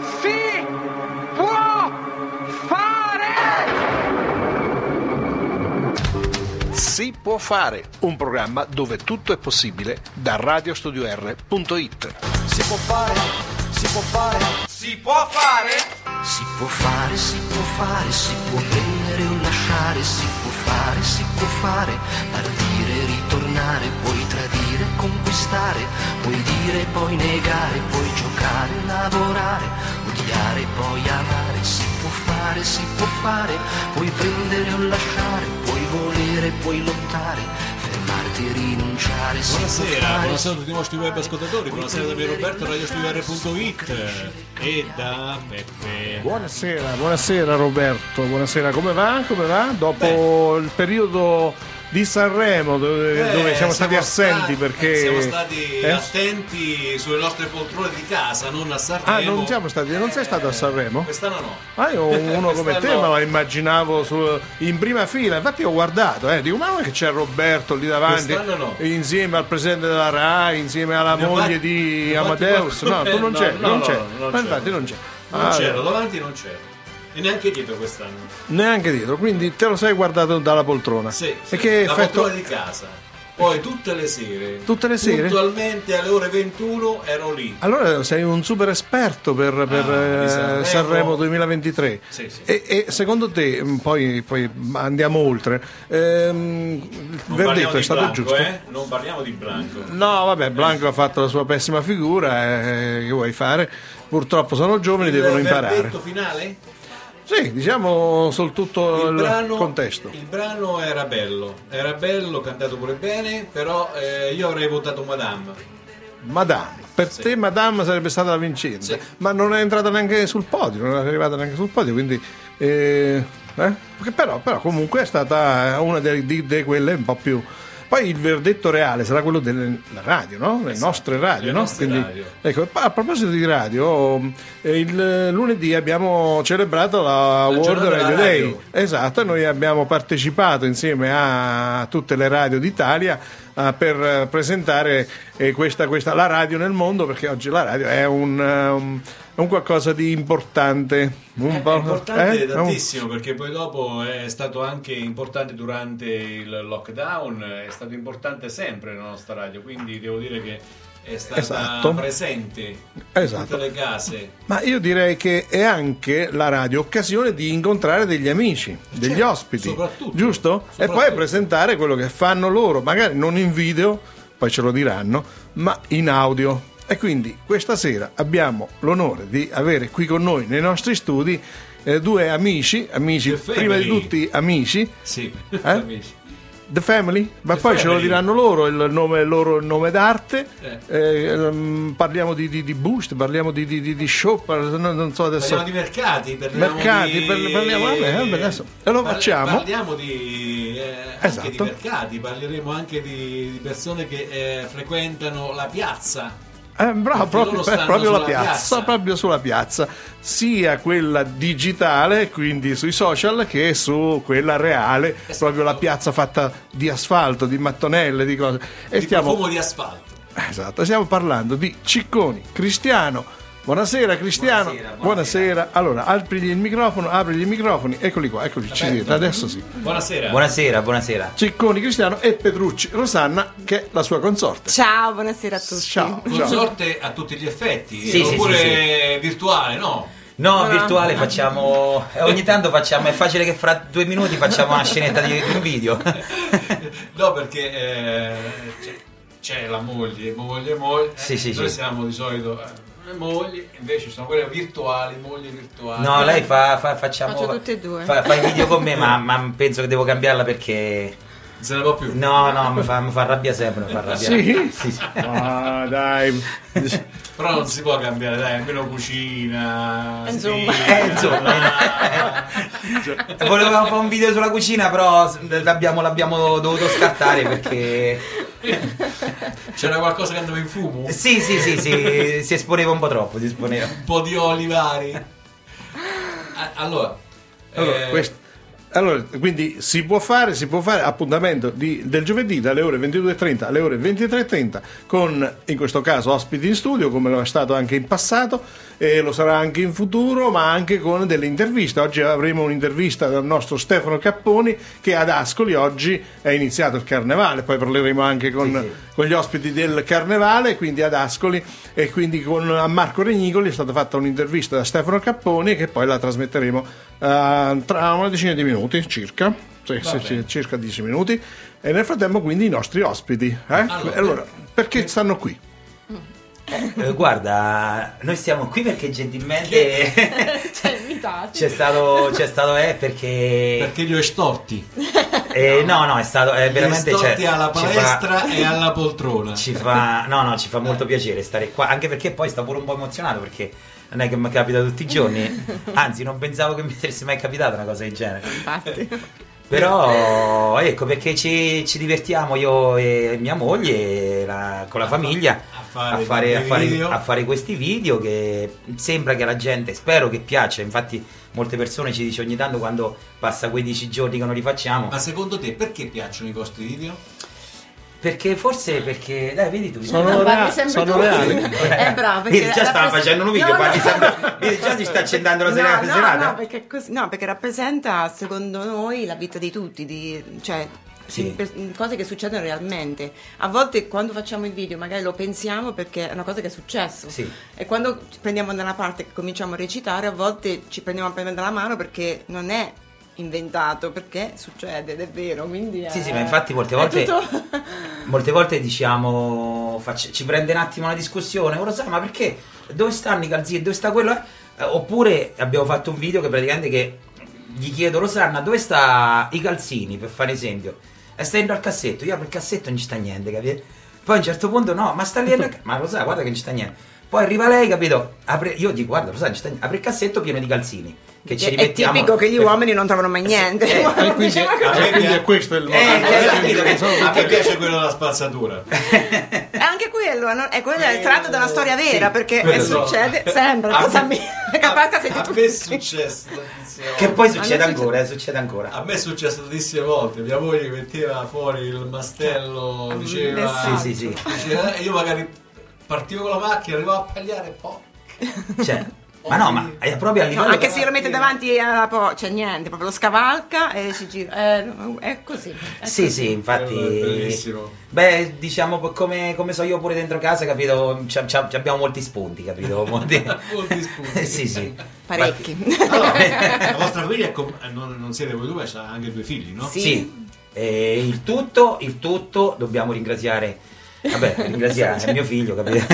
Si può fare! Si può fare, un programma dove tutto è possibile da radiostudior.it. Si può fare, si può fare, Si può fare? si può fare, si può fare, si può prendere o lasciare, si può fare, si può fare, partire, ritornare, puoi tradire, conquistare, puoi dire, poi negare, puoi giocare, lavorare, odiare, poi amare, si può fare, si può fare, puoi prendere o lasciare, puoi volere, puoi lottare, fermarti rinunciare, Buonasera, fare, buonasera a tutti i nostri web ascoltatori, buonasera da me Roberto, radiostudiare.it e da Peppe. Buonasera, buonasera Roberto, buonasera, come va? Come va? Dopo il periodo di Sanremo dove, Eh, dove siamo stati assenti stati- perché... siamo stati Eh? attenti sulle nostre poltrone di casa, non a Sanremo. Ah, non siamo stati, non sei stato a Sanremo? Quest'anno no. Ah, io uno come te Quest'anno- me lo immaginavo su- in prima fila, infatti ho guardato, eh, dico ma non è che c'è Roberto lì davanti no. insieme al presidente della RAI, insieme alla Ne moglie di ne fatti Amadeus, no, tu non no, no, non no, c'è, non ma c'ero. infatti non c'è. Non Ah, c'ero, davanti non c'ero. E neanche dietro quest'anno. Neanche dietro, quindi te lo sei guardato dalla poltrona. Sì, sì. E che la effetto... poltrona di casa. Poi tutte le sere. Tutte le sere? Puntualmente alle ore 21 ero lì. Allora sei un super esperto per, per, Ah, eh, Sanremo. Sanremo 2023. Sì, sì. E, e secondo te, mh, poi, poi andiamo oltre, ehm, il verdetto è stato Blanco, giusto? Eh? Non parliamo di Blanco. No, vabbè, Blanco ha fatto la sua pessima figura, eh, che vuoi fare? Purtroppo sono giovani, devono il imparare. verdetto finale? Sì, diciamo soltanto il, contesto. il brano era bello, era bello, cantato pure bene, però eh, io avrei votato Madame. Madame, per Sì. te Madame sarebbe stata la vincente, Sì. ma non è entrata neanche sul podio, non è arrivata neanche sul podio, quindi... eh, eh? Però, però comunque è stata una delle di, di quelle un po' più... Poi il verdetto reale sarà quello della radio, no? Le Esatto, nostre radio, le no? nostre Quindi, radio. Ecco, a proposito di radio, eh, il lunedì abbiamo celebrato la, World giornata Radio Day. radio. Esatto, noi abbiamo partecipato insieme a tutte le radio d'Italia eh, per presentare eh, questa, questa- la radio nel mondo, perché oggi la radio è un, un- è un qualcosa di importante. Un po'- importante eh? Tantissimo perché poi dopo è stato anche importante durante il lockdown, è stato importante sempre nella nostra radio, quindi devo dire che è stata Esatto. presente in Esatto. tutte le case. Ma io direi che è anche la radio occasione di incontrare degli amici, degli Certo, ospiti, soprattutto. giusto? E poi Soprattutto. presentare quello che fanno loro, magari non in video, poi ce lo diranno, ma in audio. E quindi questa sera abbiamo l'onore di avere qui con noi nei nostri studi eh, due amici, amici prima di family. tutti amici, Sì, Eh? amici. The Family, ma The poi ce lo Family. diranno loro il nome, il loro nome d'arte. Eh. Eh, ehm, parliamo di, di, di boost, parliamo di, di, show, par- non, so adesso. Parliamo di mercati, parliamo Mercati, di... parliamo- vabbè, vabbè, adesso- e lo facciamo. Parliamo di, eh, anche Esatto. di mercati, parleremo anche di, di persone che eh, frequentano la piazza. Eh, bravo, proprio, proprio la sulla piazza, piazza. proprio sulla piazza, sia quella digitale, quindi sui social, che su quella reale, Esatto. proprio la piazza fatta di asfalto, di mattonelle, di cose. E di stiamo, di asfalto. esatto, stiamo parlando di Cicconi, Cristiano. Buonasera Cristiano, Buonasera, buonasera. Allora, aprigli il microfono, aprigli i microfoni, eccoli qua, eccoli, ci siete, adesso sì. Buonasera. Buonasera, buonasera. Cicconi Cristiano e Petrucci Rosanna, che è la sua consorte. Ciao, buonasera a tutti. Ciao, Con ciao. sorte a tutti gli effetti, Sì, sì, oppure sì, virtuale, no? No, No, virtuale no. facciamo. eh, Ogni tanto facciamo. È facile che fra due minuti facciamo una scenetta di, di un video. no, perché eh, c'è, c'è la moglie, moglie, moglie. Sì, sì, Noi sì. siamo di solito eh, le mogli, invece sono quelle virtuali, mogli virtuali. No, lei fa, fa- facciamo. Faccio tutte e due. Fa, fa i video con me, ma, ma penso che devo cambiarla perché. Non se ne può più. No, no, mi fa, mi fa rabbia sempre. Mi fa rabbia. Sì? sì, sì. Ah, dai. Però non si può cambiare, dai, almeno cucina. Insomma. stile, Eh, insomma. Volevamo fare un video sulla cucina, però l'abbiamo, l'abbiamo dovuto scattare perché. C'era qualcosa che andava in fumo? Sì, sì, sì, sì, si esponeva un po' troppo. Si esponeva. Un po' di olivari. Ah, Allora, Allora, eh, quest- Allora, quindi si può fare, si può fare appuntamento di- del giovedì dalle ore 22.30 alle ore 23.30 con in questo caso ospiti in studio come lo è stato anche in passato e lo sarà anche in futuro ma anche con delle interviste. Oggi avremo un'intervista dal nostro Stefano Capponi che ad Ascoli oggi è iniziato il carnevale, poi parleremo anche con, con gli ospiti del carnevale, quindi ad Ascoli e quindi con a Marco Regnicoli è stata fatta un'intervista da Stefano Capponi che poi la trasmetteremo eh, tra una decina di minuti circa. Sì, sì, sì, circa 10 minuti e nel frattempo quindi i nostri ospiti eh? allora, perché stanno qui? Eh, guarda, noi siamo qui perché gentilmente Ci hai invitati. c'è stato, c'è stato eh, perché... Perché li ho estorti. eh, no, no, è stato è veramente... Li ho cioè, estorti alla ci fa- palestra e alla poltrona. ci fa, no, no, ci fa molto piacere stare qua, anche perché poi sto pure un po' emozionato perché non è che mi capita tutti i giorni, anzi non pensavo che mi fosse mai capitata una cosa del genere. Infatti. Però ecco perché ci, ci divertiamo io e mia moglie la- con la famiglia a fare a fare, a fare- a fare questi video che sembra che la gente, spero che piaccia, infatti molte persone ci dicono ogni tanto quando passa quei 10 giorni che non li facciamo, Ma secondo te perché piacciono i vostri video? Perché forse perché, dai vedi tu, Sono No, rea- sono tu. reali. È bravo. perché Vedi, già stava facendo un video, No, no. sempre- vedi, già si sta accendendo la No, sera- no, serata. No, perché, così- no, perché rappresenta secondo noi la vita di tutti, di- cioè Sì. per- cose che succedono realmente. A volte quando facciamo il video magari lo pensiamo perché è una cosa che è successo. Sì. E quando ci prendiamo da una parte e cominciamo a recitare, a volte ci prendiamo a prendere dalla mano perché non è inventato, perché succede ed è vero. Quindi Sì, è- sì, ma infatti molte volte- tutto- Molte volte diciamo, faccia- ci prende un attimo una discussione, ora sai, ma perché? Dove stanno i calzini? Dove sta quello? Eh, oppure abbiamo fatto un video che praticamente che gli chiedo, Rosanna, dove sta i calzini, per fare esempio? E sta dentro al cassetto, io apro il cassetto non ci sta niente, capito? Poi a un certo punto no, ma sta lì nel ma lo sai, guarda che non ci sta niente. Poi arriva lei, capito? Apre- io dico, guarda, lo sai, apre il cassetto pieno di calzini. Che ci è rimettiamo. tipico che gli per- uomini non trovano mai niente. Eh, E quindi, Diceva così. e quindi è questo il modo. Eh, Eh, sono A me piace quello della spazzatura. Anche quello, no? è, quello è tratto da una storia vera, Sì, perché eh, so. succede sempre, A cosa me- mia, capata sei a tu me è successo Che poi succede ancora, eh, succede ancora. A me è successo tantissime volte, mia moglie metteva fuori il mastello, Ah, diceva, messaggio. Sì, sì, diceva- e io magari partivo con la macchina, arrivavo a pagliare poi... Cioè, ma no, ma è proprio a No, livello. anche se lo mette davanti alla po', c'è niente, proprio lo scavalca e si gira. Eh, è così. è Sì, così. sì, infatti. Eh, bellissimo. Beh, diciamo come, come so io pure dentro casa, capito? C'ha- c'ha- abbiamo molti spunti, capito? Molti, Molti spunti. sì, sì. Parecchi. Allora, la vostra famiglia è com- eh, non, non siete voi due, ma c'ha anche due figli, no? Sì. Sì. E il tutto, il tutto dobbiamo ringraziare. Vabbè, ringraziare mio figlio, capito?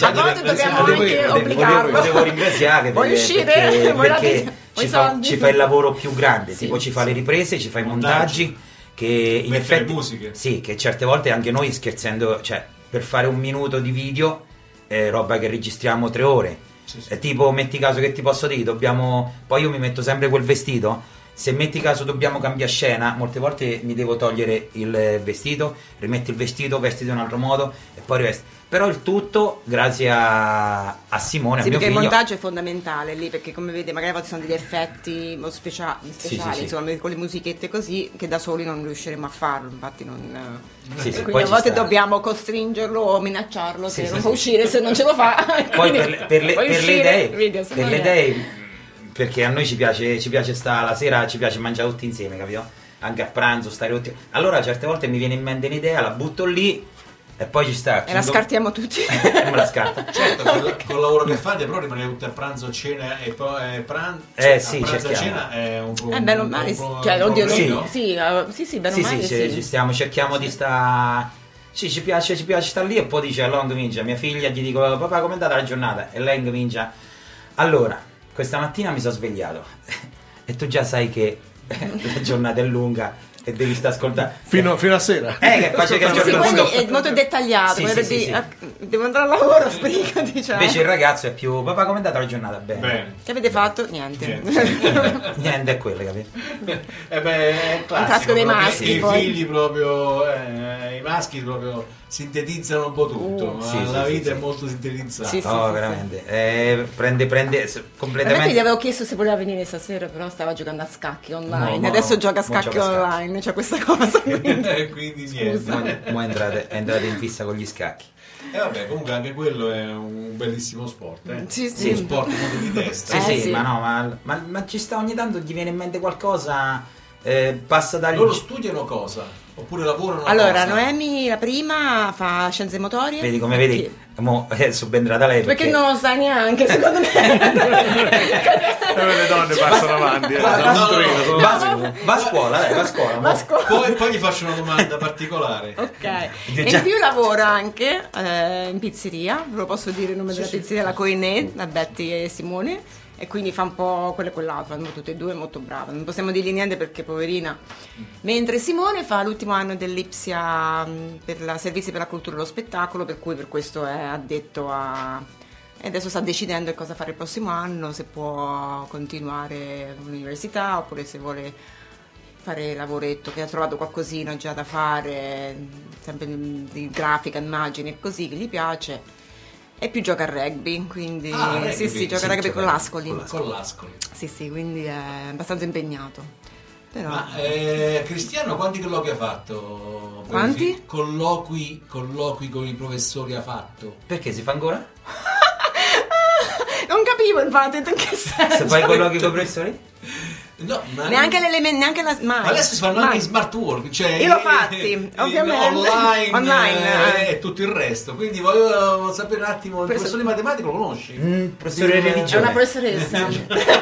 A volte dobbiamo Volevo- anche obbligarlo. Volevo ringraziare Vuoi perché, uscire? perché, Vuoi perché ci, fa, ci fa il lavoro più grande, Sì, tipo ci fa le riprese, ci fa i montaggi, Montaggi. che in Mette le effetti musiche. sì, che certe volte anche noi scherzando, cioè per fare un minuto di video è roba che registriamo tre ore. Sì, sì. È tipo, metti caso che ti posso dire, dobbiamo. Poi io mi metto sempre quel vestito. Se metti caso dobbiamo cambiare scena, molte volte mi devo togliere il eh, vestito, rimetti il vestito, vestiti in un altro modo e poi rivesti. Però il tutto, grazie a, a Simone, Sì, a mio perché il figlio. montaggio è fondamentale lì, perché come vede magari a volte sono degli effetti mo- specia- speciali, sì, sì. insomma, con le musichette così, che da soli non riusciremo a farlo, infatti non... Sì, sì, quindi poi a volte sta. dobbiamo costringerlo o minacciarlo Sì, sì, non sì. può uscire se non ce lo fa. Poi Quindi per le, per le- per le idee, video, se per le idee, perché a noi ci piace, ci piace sta la sera, ci piace mangiare tutti insieme, capito? Anche a pranzo, stare tutti. Allora certe volte mi viene in mente un'idea, la butto lì e poi ci sta. E la scartiamo tutti. e me la scarta. Certo, col, col lavoro che fate, però rimanete tutti a pranzo, cena e poi eh, pranzo. Eh, sì, a pranzo e cerchiamo. cena è un po'. Eh, bene o male, cioè, oddio, problemino. non- sì, eh, sì, sì, bene o Sì, male, sì, sì. ci, stiamo, cerchiamo di sta. Sì, ci piace, ci piace stare lì e poi dice allora comincia. Mia figlia gli dico papà com'è andata la giornata? E lei comincia. Allora, questa mattina mi sono svegliato e tu già sai che la giornata è lunga e devi stare ascoltando. Fino, fino a sera. Eh, che faccio che a un Sì, quindi punto- è molto dettagliato, Sì, come sì, sì. "Ah, devo andare al lavoro, sbriga, diciamo. Invece il ragazzo è più papà com'è andata la giornata? Bene. Bene. Che avete fatto? Niente. Niente. Niente è quello, capito? Eh beh, è classico, classico dei proprio, maschi, I figli proprio, eh, i maschi proprio sintetizzano un po' tutto, Uh, ma sì, la sì, vita sì, è molto sintetizzata. Sì, sì. No, veramente. Eh, prende, prende s- Veramente gli completamente. avevo chiesto se voleva venire stasera, però stava giocando a scacchi online. No, no, Adesso no, gioca a scacchi online, c'è questa cosa. quindi- Eh, quindi niente. Mo- mo è entrate- in fissa con gli scacchi. E vabbè, comunque anche quello è un bellissimo sport, eh? Sì, Un sì. sport molto di testa. Sì, Eh, sì, sì. ma no, ma, ma- ma ci sta ogni tanto gli viene in mente qualcosa. eh, passa dagli. Loro studiano cosa? Oppure lavorano Allora, cosa? Noemi, la prima, fa scienze motorie. Vedi come vedi? Perché- Mo è subentrata lei. Perché non lo sa neanche, secondo me. Dove le donne passano avanti. eh. Va, No, va- no, no, no, va- no. va a scuola, dai, va a scuola. Ma scuola. Poi, poi gli faccio una domanda particolare. Ok, e in più lavora anche eh, in pizzeria, ve lo posso dire il nome della pizzeria, la Coinè, la Betty e Simone, e quindi fa un po' quello e quell'altro, fanno tutte e due molto brave, non possiamo dirgli niente perché poverina. Mentre Simone fa l'ultimo anno dell'Ipsia mh, per la Servizi per la Cultura e lo Spettacolo, per cui per questo è addetto a... E adesso sta decidendo cosa fare il prossimo anno, se può continuare all'università oppure se vuole fare lavoretto, che ha trovato qualcosina già da fare, sempre di grafica, immagini e così, che gli piace. E più gioca a rugby, quindi Ah, rugby, sì, sì, gioca a rugby gioca con l'Ascoli. Con l'Ascoli. Sì, sì, quindi è abbastanza impegnato. Però Ma eh, Cristiano quanti colloqui ha fatto? Quanti? Colloqui, colloqui con i professori ha fatto? Perché si fa ancora? non capivo infatti in che senso. Se fai colloqui con i professori? No, ma Neanche l'elemento, neanche la mai. Ma adesso si fanno mai. anche i smart work, cioè Io l'ho fatti, ovviamente. online, Online, eh, e tutto il resto. Quindi voglio sapere un attimo, il Per- professore di matematica lo conosci? Mm, professore di È religione. una professoressa.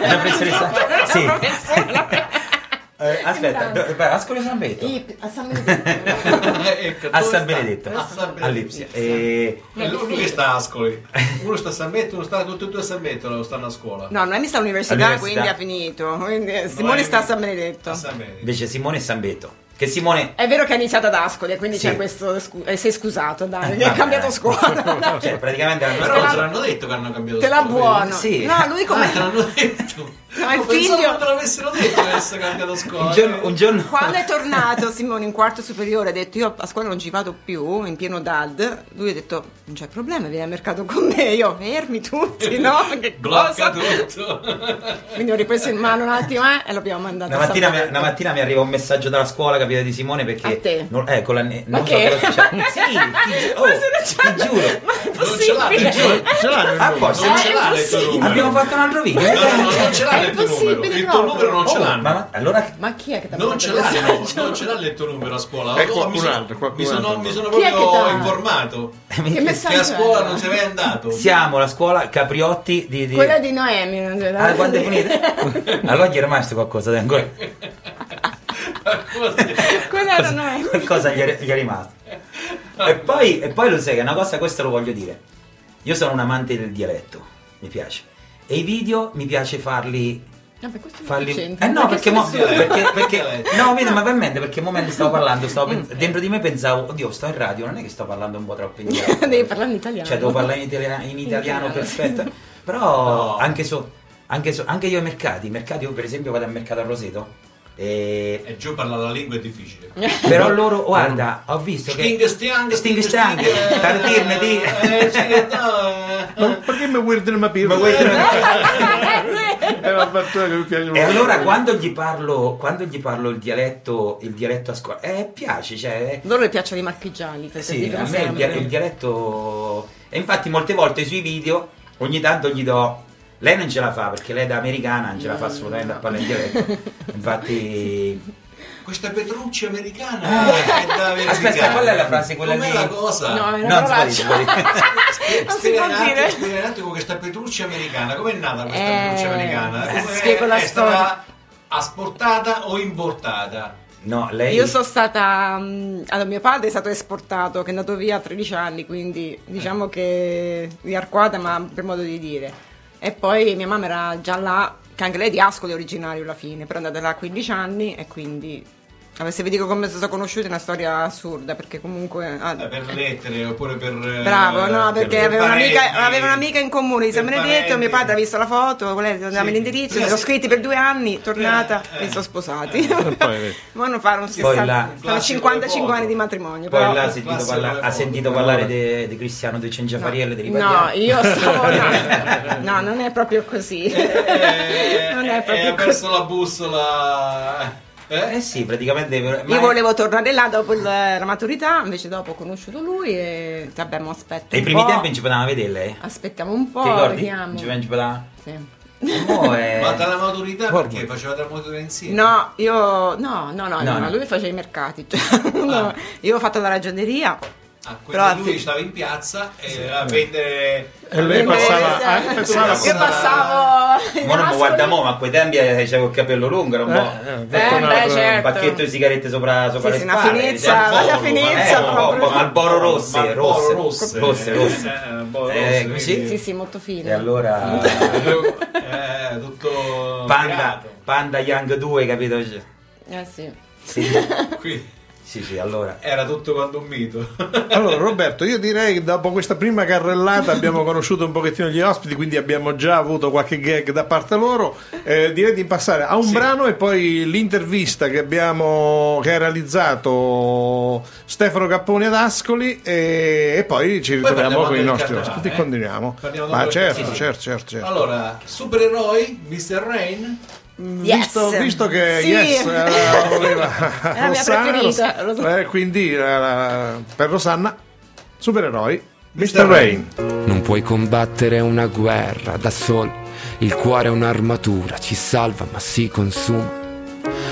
Una professoressa? Sì. Una professoressa. Eh, aspetta, do- beh, Ascoli San Benedetto. Ip- a San Benedetto. Ecco, A San sta? Benedetto, A San Benedetto. all'Ipsia. E... E lui, che sta a Ascoli. Uno sta a San Benedetto, uno sta tutti e due a San Benedetto, lo stanno a scuola. No, Noemi sta all'università, All'università. quindi ha finito. Quindi, eh, Simone Noemi sta a San Benedetto. A San Benedetto. Invece Simone e San Betto. Che Simone... È vero che ha iniziato ad Ascoli, e quindi Sì. c'è questo. scu- eh, sei scusato, dai, che cambiato scuola. Cioè, praticamente l'anno Però Te non la- ce l'hanno detto che hanno cambiato Te la scuola. buono. Sì. No, lui come. Ah, te l'hanno detto. No, il pensavo figlio- che te l'avessero detto che avesse cambiato scuola. Un giorno, un giorno... Quando è tornato Simone in quarto superiore ha detto io a scuola non ci vado più, in pieno DAD, lui ha detto non c'è problema, vieni al mercato con me, io fermi tutti, no? Che Blocca cosa? tutto. Quindi ho ripreso in mano un attimo eh, e l'abbiamo mandato Una mattina, mi, una mattina mi arriva un messaggio dalla scuola, capito, di Simone perché... A te? Non, eh, con la, ne- non so che? cosa- cioè, sì, ti, oh, Ma se c'è- ti giuro. Ma è Non ce l'ha, possibile? ti giuro. Ce il Ah, posto. Non Eh, ce è l'ha il tuo impossibile. numero. Abbiamo fatto un altro video. No, no, no, non ce l'ha È il tuo numero. Il tuo numero non ce Oh, l'hanno. ma allora... Ma chi è che ti ha Non ce l'ha, no, non ce l'ha il tuo numero a scuola. Eh, Oh, qualcun mi sono, altro, qualcun mi sono, altro. mi sono è proprio informato Che a scuola non sei mai andato. Siamo la scuola Capriotti di... Quella di Noemi. non ce l'ha. Ah, quando è finita? allora gli è rimasto qualcosa ancora. Quella era Noemi. Qualcosa gli è, gli è rimasto. E poi, e poi lo sai che è una cosa, questo lo voglio dire. Io sono un amante del dialetto, mi piace. E i video mi piace farli. Vabbè, questo farli... Eh no, perché, mo- perché, su- perché- Dialetto. no, vedi, ma veramente perché mentre stavo parlando, stavo pens- dentro di me pensavo, oddio, sto in radio, non è che sto parlando un po' troppo in dialetto. Devi parlare in italiano. Cioè, devo parlare in italiano, in italiano perfetto. Però No. anche, so- anche, so- anche io ai mercati, i mercati, io per esempio vado al mercato a Roseto. E... E giù parlare la lingua è difficile. Però loro, guarda, ho visto che. Sting stiang, Sting stiang, tartirne di. Eh, no, Ma perché mi vuoi dire vuoi dire- È una battuta che mi piace molto. E allora quando gli parlo, quando gli parlo il dialetto, il dialetto a scuola, eh, piace, cioè. Loro le piacciono i marchigiani. Sì, a me il, sempre. dia- il dialetto. E infatti molte volte sui video ogni tanto gli do. Lei non ce la fa perché lei da americana non ce la fa assolutamente a parlare in dialetto. Infatti. Questa Petrucci americana è da americana. Aspetta, qual è la frase quella Com'è lì? la cosa? No, è No, una può parolaccia. dire. Non si Spiega può un attimo, dire. spiega un attimo con questa Petrucci americana. Com'è nata questa Eh, Petrucci americana? eh, Come spiego la è stata asportata o importata? No, lei. Io sono stata. mm, Allora, mio padre è stato esportato, che è andato via a 13 anni, quindi diciamo che di Arquata, ma per modo di dire. E poi mia mamma era già là, che anche lei è di Ascoli originario alla fine, però è andata là a 15 anni e quindi Vabbè, se vi dico come sono conosciuti è una storia assurda, perché comunque... ah, Eh, per lettere oppure per eh, Bravo, no, perché per aveva un'amica, parenti. aveva un'amica in comune di San Benedetto, mio padre ha visto la foto, lei dava Sì. l'indirizzo, Eh, si sono scritti per due anni, tornata Eh, eh. e sono sposati. E poi, vedi. Ma non fanno Poi 60, là- fanno Classico 55 foto. anni di matrimonio. Poi però- là ha sentito, parla- ha sentito parlare di, di Cristiano De Cengefarielle di No, io stavo. No, no, non è proprio così. Eh, non è eh, proprio ha così. perso la bussola. Eh? Eh sì, praticamente... ma- Io volevo tornare là dopo il- la maturità, invece dopo ho conosciuto lui e vabbè, mo aspetto. Ai un primi po'. tempi non ci potevamo vedere lei. Aspettiamo un po', Ti ricordi? vediamo. Ci potevamo... Sì. Mo è- Ma dalla maturità Guarda. perché facevate la maturità insieme? No, io no, no, no, No, no, no. lui faceva i mercati. cioè, no, Io ho fatto la ragioneria. Ah, Però quindi lui sì. stava in piazza e a vendere E lei passava, Eh, ah, passava io con- passavo. Mo non mi guarda mo, ma a quei tempi eh, c'avevo il capello lungo, era un po'... Eh, eh, Eh, beh, certo. Un pacchetto di sigarette sopra, sopra Sì, le sì, una spalle. finezza, diciamo. la Marlboro, finezza Eh, po', proprio. un po' Marlboro rosse, rosse, rosse. rosse, rosse. Eh, Eh, quindi- Sì, sì, molto fine. E allora... Eh, tutto Panda. Panda Young 2, capito? Eh sì. Sì, Qui sì, sì, allora... era tutto quanto un mito. Allora Roberto, io direi che dopo questa prima carrellata abbiamo conosciuto un pochettino gli ospiti, quindi abbiamo già avuto qualche gag da parte loro. Eh, direi di passare a un Sì. brano e poi l'intervista che abbiamo che ha realizzato Stefano Capponi ad Ascoli e, e poi ci ritroviamo con i nostri ospiti eh? continuiamo. Parliamo Ma certo, certo, certo, certo. Allora, supereroi, Mr. Rain. Visto, Yes. visto che Sì. Yes eh, voleva mia Rossana, preferita, lo so. eh, quindi eh, per Rosanna, supereroi, Mr. Mr. Rain. Non puoi combattere una guerra da solo, il cuore è un'armatura, ci salva ma si consuma.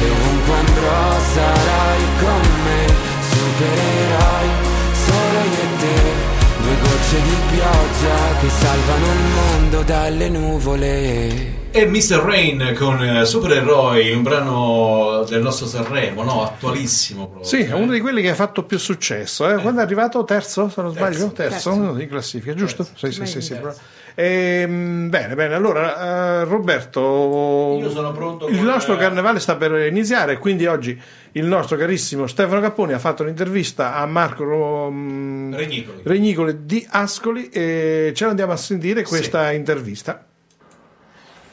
e ovunque andrò sarai con me, supereroi solo io e te. Due gocce di pioggia che salvano il mondo dalle nuvole. E Mr. Rain con eh, Supereroi, un brano del nostro Sanremo, no? Attualissimo proprio. Sì, è uno di quelli che ha fatto più successo. Eh? Quando è arrivato terzo, se non Terzo. sbaglio? Terzo, Terzo. in classifica, giusto? Sì, sì, sì, sì, Terzo. bravo. Ehm, bene, bene. Allora, eh, Roberto, Io sono pronto il con, nostro eh, carnevale sta per iniziare, quindi oggi il nostro carissimo Stefano Capponi ha fatto un'intervista a Marco mm, Regnicoli. Regnicoli di Ascoli e ce l'andiamo a sentire questa intervista.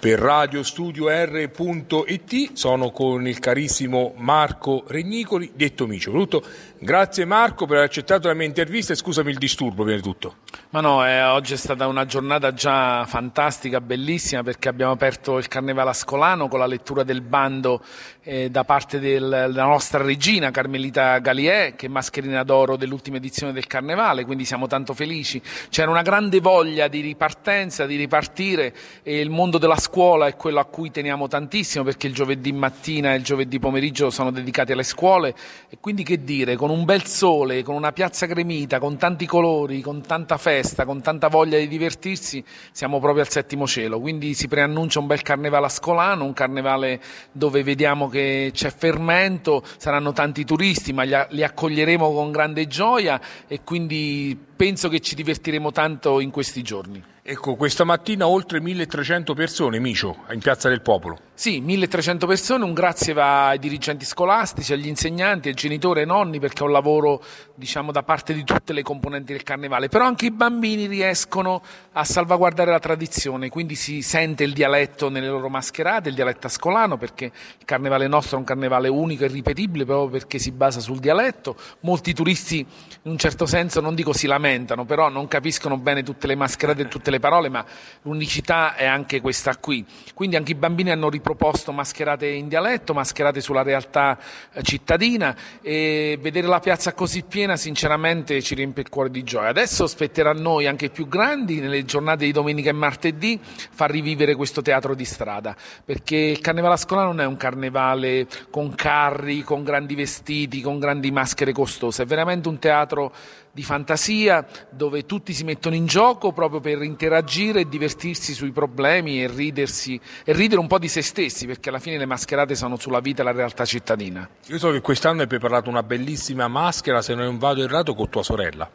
Per radiostudio.r.it sono con il carissimo Marco Regnicoli, detto Micio. Tutto. Grazie Marco per aver accettato la mia intervista e scusami il disturbo prima di tutto. Ma no, eh, oggi è stata una giornata già fantastica, bellissima, perché abbiamo aperto il Carnevale Ascolano con la lettura del bando eh, da parte del- della nostra regina Carmelita Galiè, che è mascherina d'oro dell'ultima edizione del Carnevale, quindi siamo tanto felici. C'era una grande voglia di ripartenza, di ripartire e il mondo della scuola è quello a cui teniamo tantissimo perché il giovedì mattina e il giovedì pomeriggio sono dedicati alle scuole e quindi che dire, con un bel sole, con una piazza gremita, con tanti colori, con tanta festa, con tanta voglia di divertirsi, siamo proprio al settimo cielo, quindi si preannuncia un bel carnevale ascolano, un carnevale dove vediamo che c'è fermento, saranno tanti turisti, ma li, li accoglieremo con grande gioia e quindi penso che ci divertiremo tanto in questi giorni. Ecco, questa mattina oltre 1300 persone, Micio, in Piazza del Popolo. Sì, 1300 persone, un grazie va ai dirigenti scolastici, agli insegnanti, ai genitori, ai nonni, perché è un lavoro diciamo, da parte di tutte le componenti del carnevale, però anche i bambini riescono a salvaguardare la tradizione, quindi si sente il dialetto nelle loro mascherate, il dialetto ascolano, perché il carnevale nostro è un carnevale unico e ripetibile proprio perché si basa sul dialetto. Molti turisti in un certo senso, non dico si lamentano, però non capiscono bene tutte le mascherate e tutte le parole, ma l'unicità è anche questa qui. Quindi anche i bambini hanno riproposto mascherate in dialetto, mascherate sulla realtà eh, cittadina e vedere la piazza così piena sinceramente ci riempie il cuore di gioia. Adesso spetterà a noi anche più grandi nelle giornate di domenica e martedì far rivivere questo teatro di strada, perché il carnevale ascolano non è un carnevale con carri, con grandi vestiti, con grandi maschere costose, è veramente un teatro di fantasia dove tutti si mettono in gioco proprio per interagire e divertirsi sui problemi e ridersi e ridere un po' di se stessi perché alla fine le mascherate sono sulla vita e la realtà cittadina. Io so che quest'anno hai preparato una bellissima maschera, se non vado errato, con tua sorella.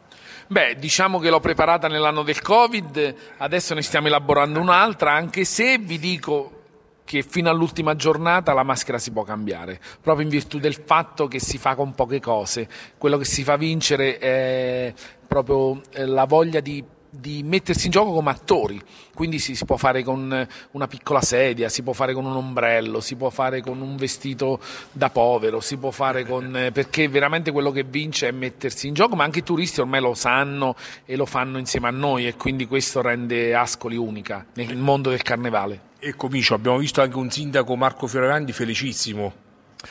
Beh, diciamo che l'ho preparata nell'anno del Covid, adesso ne stiamo elaborando un'altra, anche se vi dico che fino all'ultima giornata la maschera si può cambiare, proprio in virtù del fatto che si fa con poche cose. Quello che si fa vincere è proprio eh, la voglia di, di mettersi in gioco come attori, quindi si, si può fare con una piccola sedia, si può fare con un ombrello, si può fare con un vestito da povero, si può fare con... eh, perché veramente quello che vince è mettersi in gioco, ma anche i turisti ormai lo sanno e lo fanno insieme a noi e quindi questo rende Ascoli unica nel mondo del carnevale. Ecco Micio, abbiamo visto anche un sindaco Marco Fioravanti felicissimo.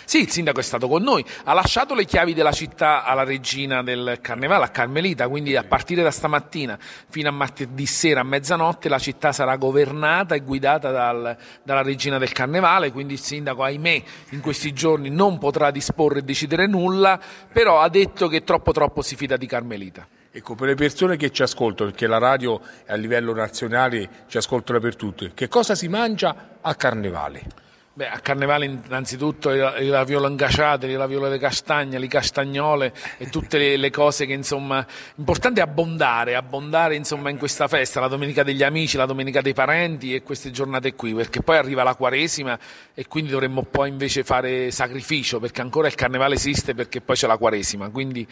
Sì, il sindaco è stato con noi, ha lasciato le chiavi della città alla regina del carnevale, a Carmelita, quindi a partire da stamattina fino a martedì sera a mezzanotte la città sarà governata e guidata dal- dalla regina del carnevale, quindi il sindaco, ahimè, in questi giorni non potrà disporre e decidere nulla, però ha detto che troppo troppo si fida di Carmelita. Ecco, per le persone che ci ascoltano, perché la radio a livello nazionale ci ascoltano per tutte, che cosa si mangia a carnevale? Beh, a carnevale innanzitutto le le raviole ingacciate, le raviole di castagna, le castagnole e tutte le, le cose che insomma importante è abbondare, abbondare insomma in questa festa, la domenica degli amici, la domenica dei parenti e queste giornate qui, perché poi arriva la Quaresima e quindi dovremmo poi invece fare sacrificio, perché ancora il carnevale esiste perché poi c'è la Quaresima, quindi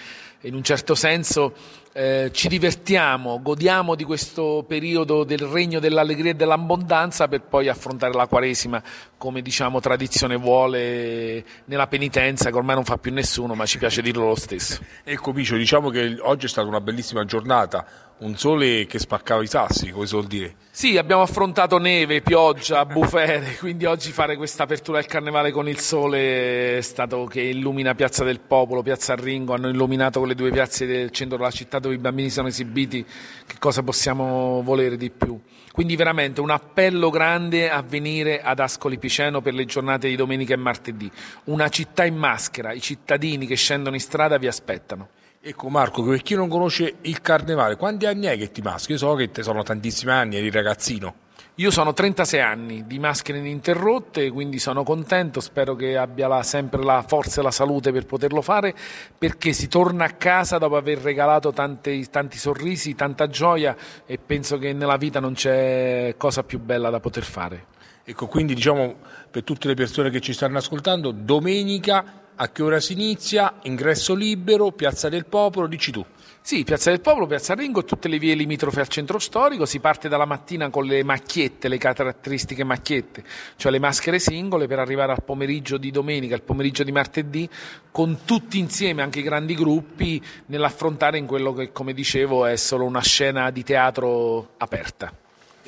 in un certo senso eh, ci divertiamo, godiamo di questo periodo del regno dell'allegria e dell'abbondanza per poi affrontare la Quaresima come diciamo tradizione vuole nella penitenza che ormai non fa più nessuno, ma ci piace dirlo lo stesso. Ecco Micio, diciamo che oggi è stata una bellissima giornata, un sole che spaccava i sassi, come si vuol dire. Sì, abbiamo affrontato neve, pioggia, bufere, quindi oggi fare questa apertura del carnevale con il sole è stato che illumina Piazza del Popolo, Piazza Arringo, hanno illuminato quelle due piazze del centro della città dove i bambini sono esibiti, che cosa possiamo volere di più? Quindi veramente un appello grande a venire ad Ascoli Piceno per le giornate di domenica e martedì. Una città in maschera, i cittadini che scendono in strada vi aspettano. Ecco Marco, per chi non conosce il carnevale, quanti anni hai che ti mascheri? Io so che te sono tantissimi anni, eri ragazzino. Io sono 36 anni di maschere ininterrotte, quindi sono contento, spero che abbia la- sempre la forza e la salute per poterlo fare, perché si torna a casa dopo aver regalato tanti, tanti sorrisi, tanta gioia e penso che nella vita non c'è cosa più bella da poter fare. Ecco, quindi diciamo per tutte le persone che ci stanno ascoltando, domenica a che ora si inizia? Ingresso libero, Piazza del Popolo, dici tu. Sì, Piazza del Popolo, Piazza Ringo e tutte le vie limitrofe al centro storico. Si parte dalla mattina con le macchiette, le caratteristiche macchiette, cioè le maschere singole, per arrivare al pomeriggio di domenica, al pomeriggio di martedì, con tutti insieme, anche i grandi gruppi, nell'affrontare in quello che, come dicevo, è solo una scena di teatro aperta.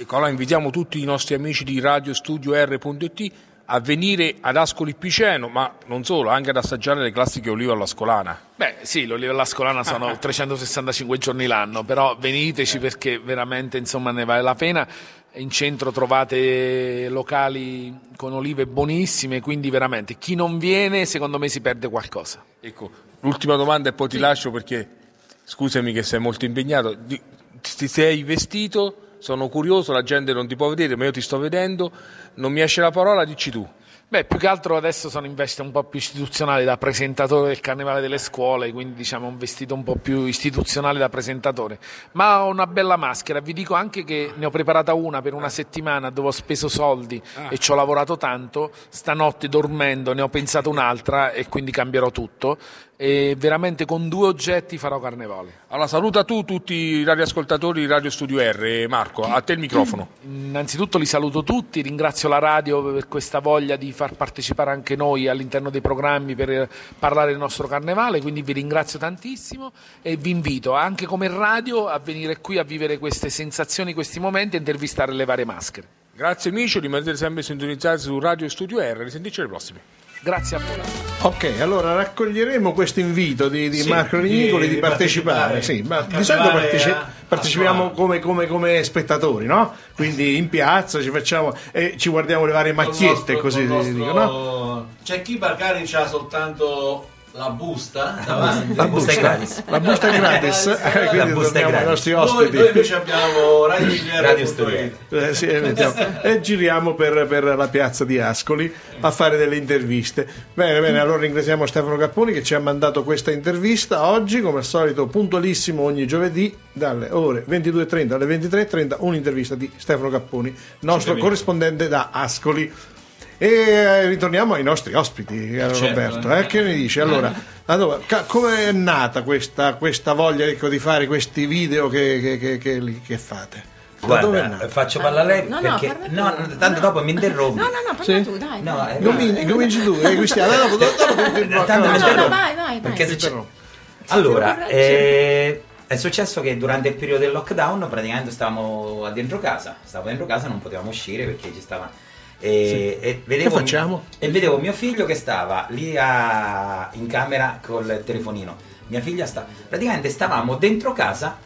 Allora invitiamo tutti i nostri amici di Radio Studio R.it a venire ad Ascoli Piceno, ma non solo, anche ad assaggiare le classiche olive alla scolana. Beh, sì, l'oliva alla scolana sono 365 giorni l'anno, però veniteci perché veramente insomma ne vale la pena. In centro trovate locali con olive buonissime, quindi veramente chi non viene secondo me si perde qualcosa. Ecco, l'ultima domanda e poi ti lascio perché scusami che sei molto impegnato. Ti sei vestito? Sono curioso, la gente non ti può vedere, ma io ti sto vedendo. Non mi esce la parola, dici tu. Beh, più che altro adesso sono in veste un po' più istituzionale da presentatore del Carnevale delle Scuole, quindi diciamo un vestito un po' più istituzionale da presentatore. Ma ho una bella maschera, vi dico anche che ne ho preparata una per una settimana dove ho speso soldi e ci ho lavorato tanto, stanotte dormendo ne ho pensato un'altra e quindi cambierò tutto e veramente con due oggetti farò Carnevale. Allora saluta tu tutti i radioascoltatori di Radio Studio R, Marco, a te il microfono. Innanzitutto li saluto tutti, ringrazio la radio per questa voglia di far partecipare anche noi all'interno dei programmi per parlare del nostro carnevale, quindi vi ringrazio tantissimo e vi invito anche come radio a venire qui a vivere queste sensazioni, questi momenti e intervistare le varie maschere. Grazie amici, rimanete sempre sintonizzati su Radio Studio R, risentirci alle prossime. Grazie a voi. Ok, allora raccoglieremo questo invito di, di Sì, Marco Rignicoli di, di partecipare. partecipare. Sì, ma di solito parteci- a- partecipiamo a- come, come- come spettatori, no? Quindi in piazza ci facciamo e ci guardiamo le varie macchiette, Col così nostro- dico, no? nostro- C'è chi magari ha soltanto la busta davanti. La busta è gratis. La busta è gratis, eh, quindi busta torniamo ai gratis. nostri Noi, ospiti. noi invece abbiamo Radio. Eh, sì, e mettiamo- e giriamo per, per la piazza di Ascoli a fare delle interviste. Bene, bene, allora ringraziamo Stefano Capponi che ci ha mandato questa intervista oggi, come al solito, puntualissimo ogni giovedì dalle ore 22.30 alle 23.30, un'intervista di Stefano Capponi, nostro corrispondente da Ascoli. E eh, ritorniamo ai nostri ospiti, caro certo, Roberto. eh. eh, che ne dici? Allora, allora, ca- come è nata questa, questa voglia ecco, di fare questi video che, che- che- che fate? Guarda, faccio parlare lei No, no, perché tu. no, no, tanto dopo mi interrompi. No, no, no, parla Sì? tu, dai. No, dai. eh, Cominci, cominci tu, eh, Cristiano. Dopo, dopo, dopo, dopo, Tanto mi No, no, no, interrompi. vai, vai, vai. Perché Ti succe-. Allora, eh, è successo che durante il periodo del lockdown praticamente stavamo dentro casa, stavo dentro casa, non potevamo uscire perché ci stava... E, e vedevo Che facciamo? E vedevo mio figlio che stava lì a- in camera col telefonino. Mia figlia sta... Praticamente stavamo dentro casa,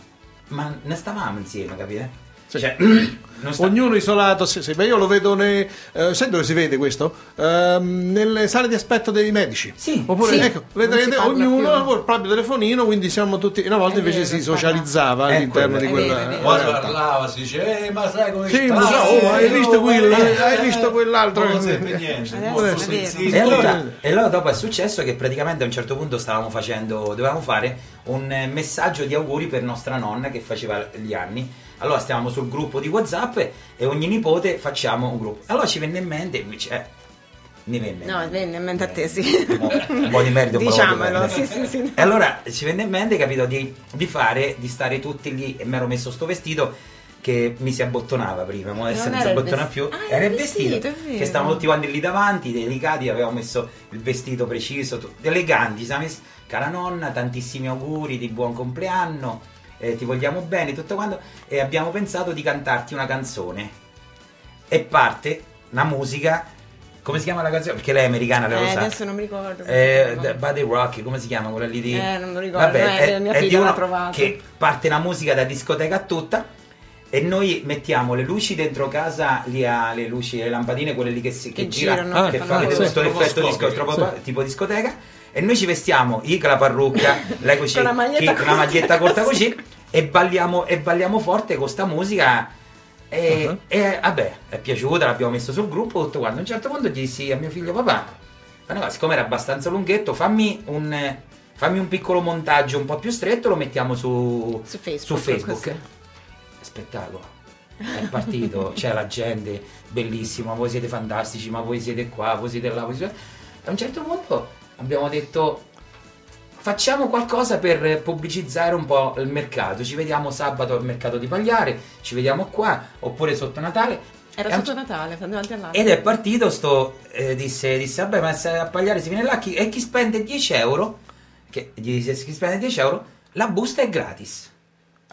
ma ne stavamo insieme, capite? Cioè, non sta- Ognuno isolato, se, se- io lo vedo nei. eh, sai dove si vede questo? Ehm, nelle sale di aspetto dei medici. Sì, Oppure, sì. ecco, si parla ognuno col proprio telefonino, quindi siamo tutti. Una volta È invece vero, si si parla. socializzava È all'interno di quella. Poi realtà. parlava, si dice, eh, ma sai come Sì, sta? ma so, Eh, hai visto oh, quello, eh, hai visto quell'altro. Non serve niente. E allora, e allora dopo è successo che praticamente a un certo punto stavamo facendo, dovevamo fare un eh, messaggio di auguri per nostra nonna che faceva gli anni. Allora stavamo sul gruppo di Whatsapp e ogni nipote facciamo un gruppo. Allora ci venne in mente, invece, eh, mi venne. No, venne in mente a te, Eh, sì. Un po', un po' di merito, un po' di Diciamolo, sì, sì, sì. E allora ci venne in mente, capito, di, di fare, di stare tutti lì e mi ero messo sto vestito che mi si abbottonava prima, ma adesso Non non si abbottona vestito. più. Ah, era il vestito, vestito, che stavano tutti quanti lì davanti, delicati, avevamo messo il vestito preciso, tu- eleganti, cara nonna, tantissimi auguri di buon compleanno, eh, ti vogliamo bene, tutto quanto, e abbiamo pensato di cantarti una canzone. E parte una musica, come si chiama la canzone? Perché lei è americana, lei lo Eh, sa. adesso non mi ricordo. come si Eh, Buddy Rock, come si chiama quella lì di... Eh, non lo ricordo, eh, mia è figlia di l'ha uno. Che parte la musica da discoteca a tutta e noi mettiamo le luci dentro casa, lì ha le luci, le lampadine, quelle lì che, si, che, Che gira, girano, che che fa fanno questo quello. effetto disco, Stroboscopico, strobo- tipo discoteca. E noi ci vestiamo, io con la parrucca, lei così, Con la maglietta corta così. E balliamo, e balliamo forte con sta musica. E, Uh-huh. e, vabbè, è piaciuta, l'abbiamo messo sul gruppo tutto quanto. A un certo punto gli dissi a mio figlio, papà, cosa, siccome era abbastanza lunghetto, fammi un, fammi un piccolo montaggio un po' più stretto, lo mettiamo su, Su Facebook, su Facebook. Spettacolo. È partito, c'è la gente, bellissima, voi siete fantastici, ma voi siete qua, voi siete là, voi siete... A un certo punto abbiamo detto facciamo qualcosa per pubblicizzare un po' il mercato, ci vediamo sabato al mercato di Pagliare, ci vediamo qua, oppure sotto Natale. Era E sotto Natale, davanti all'altro. ed è partito sto, eh, disse, disse, vabbè ma se a Pagliare si viene là chi- e chi spende 10 euro, che gli disse chi spende 10 euro, la busta è gratis.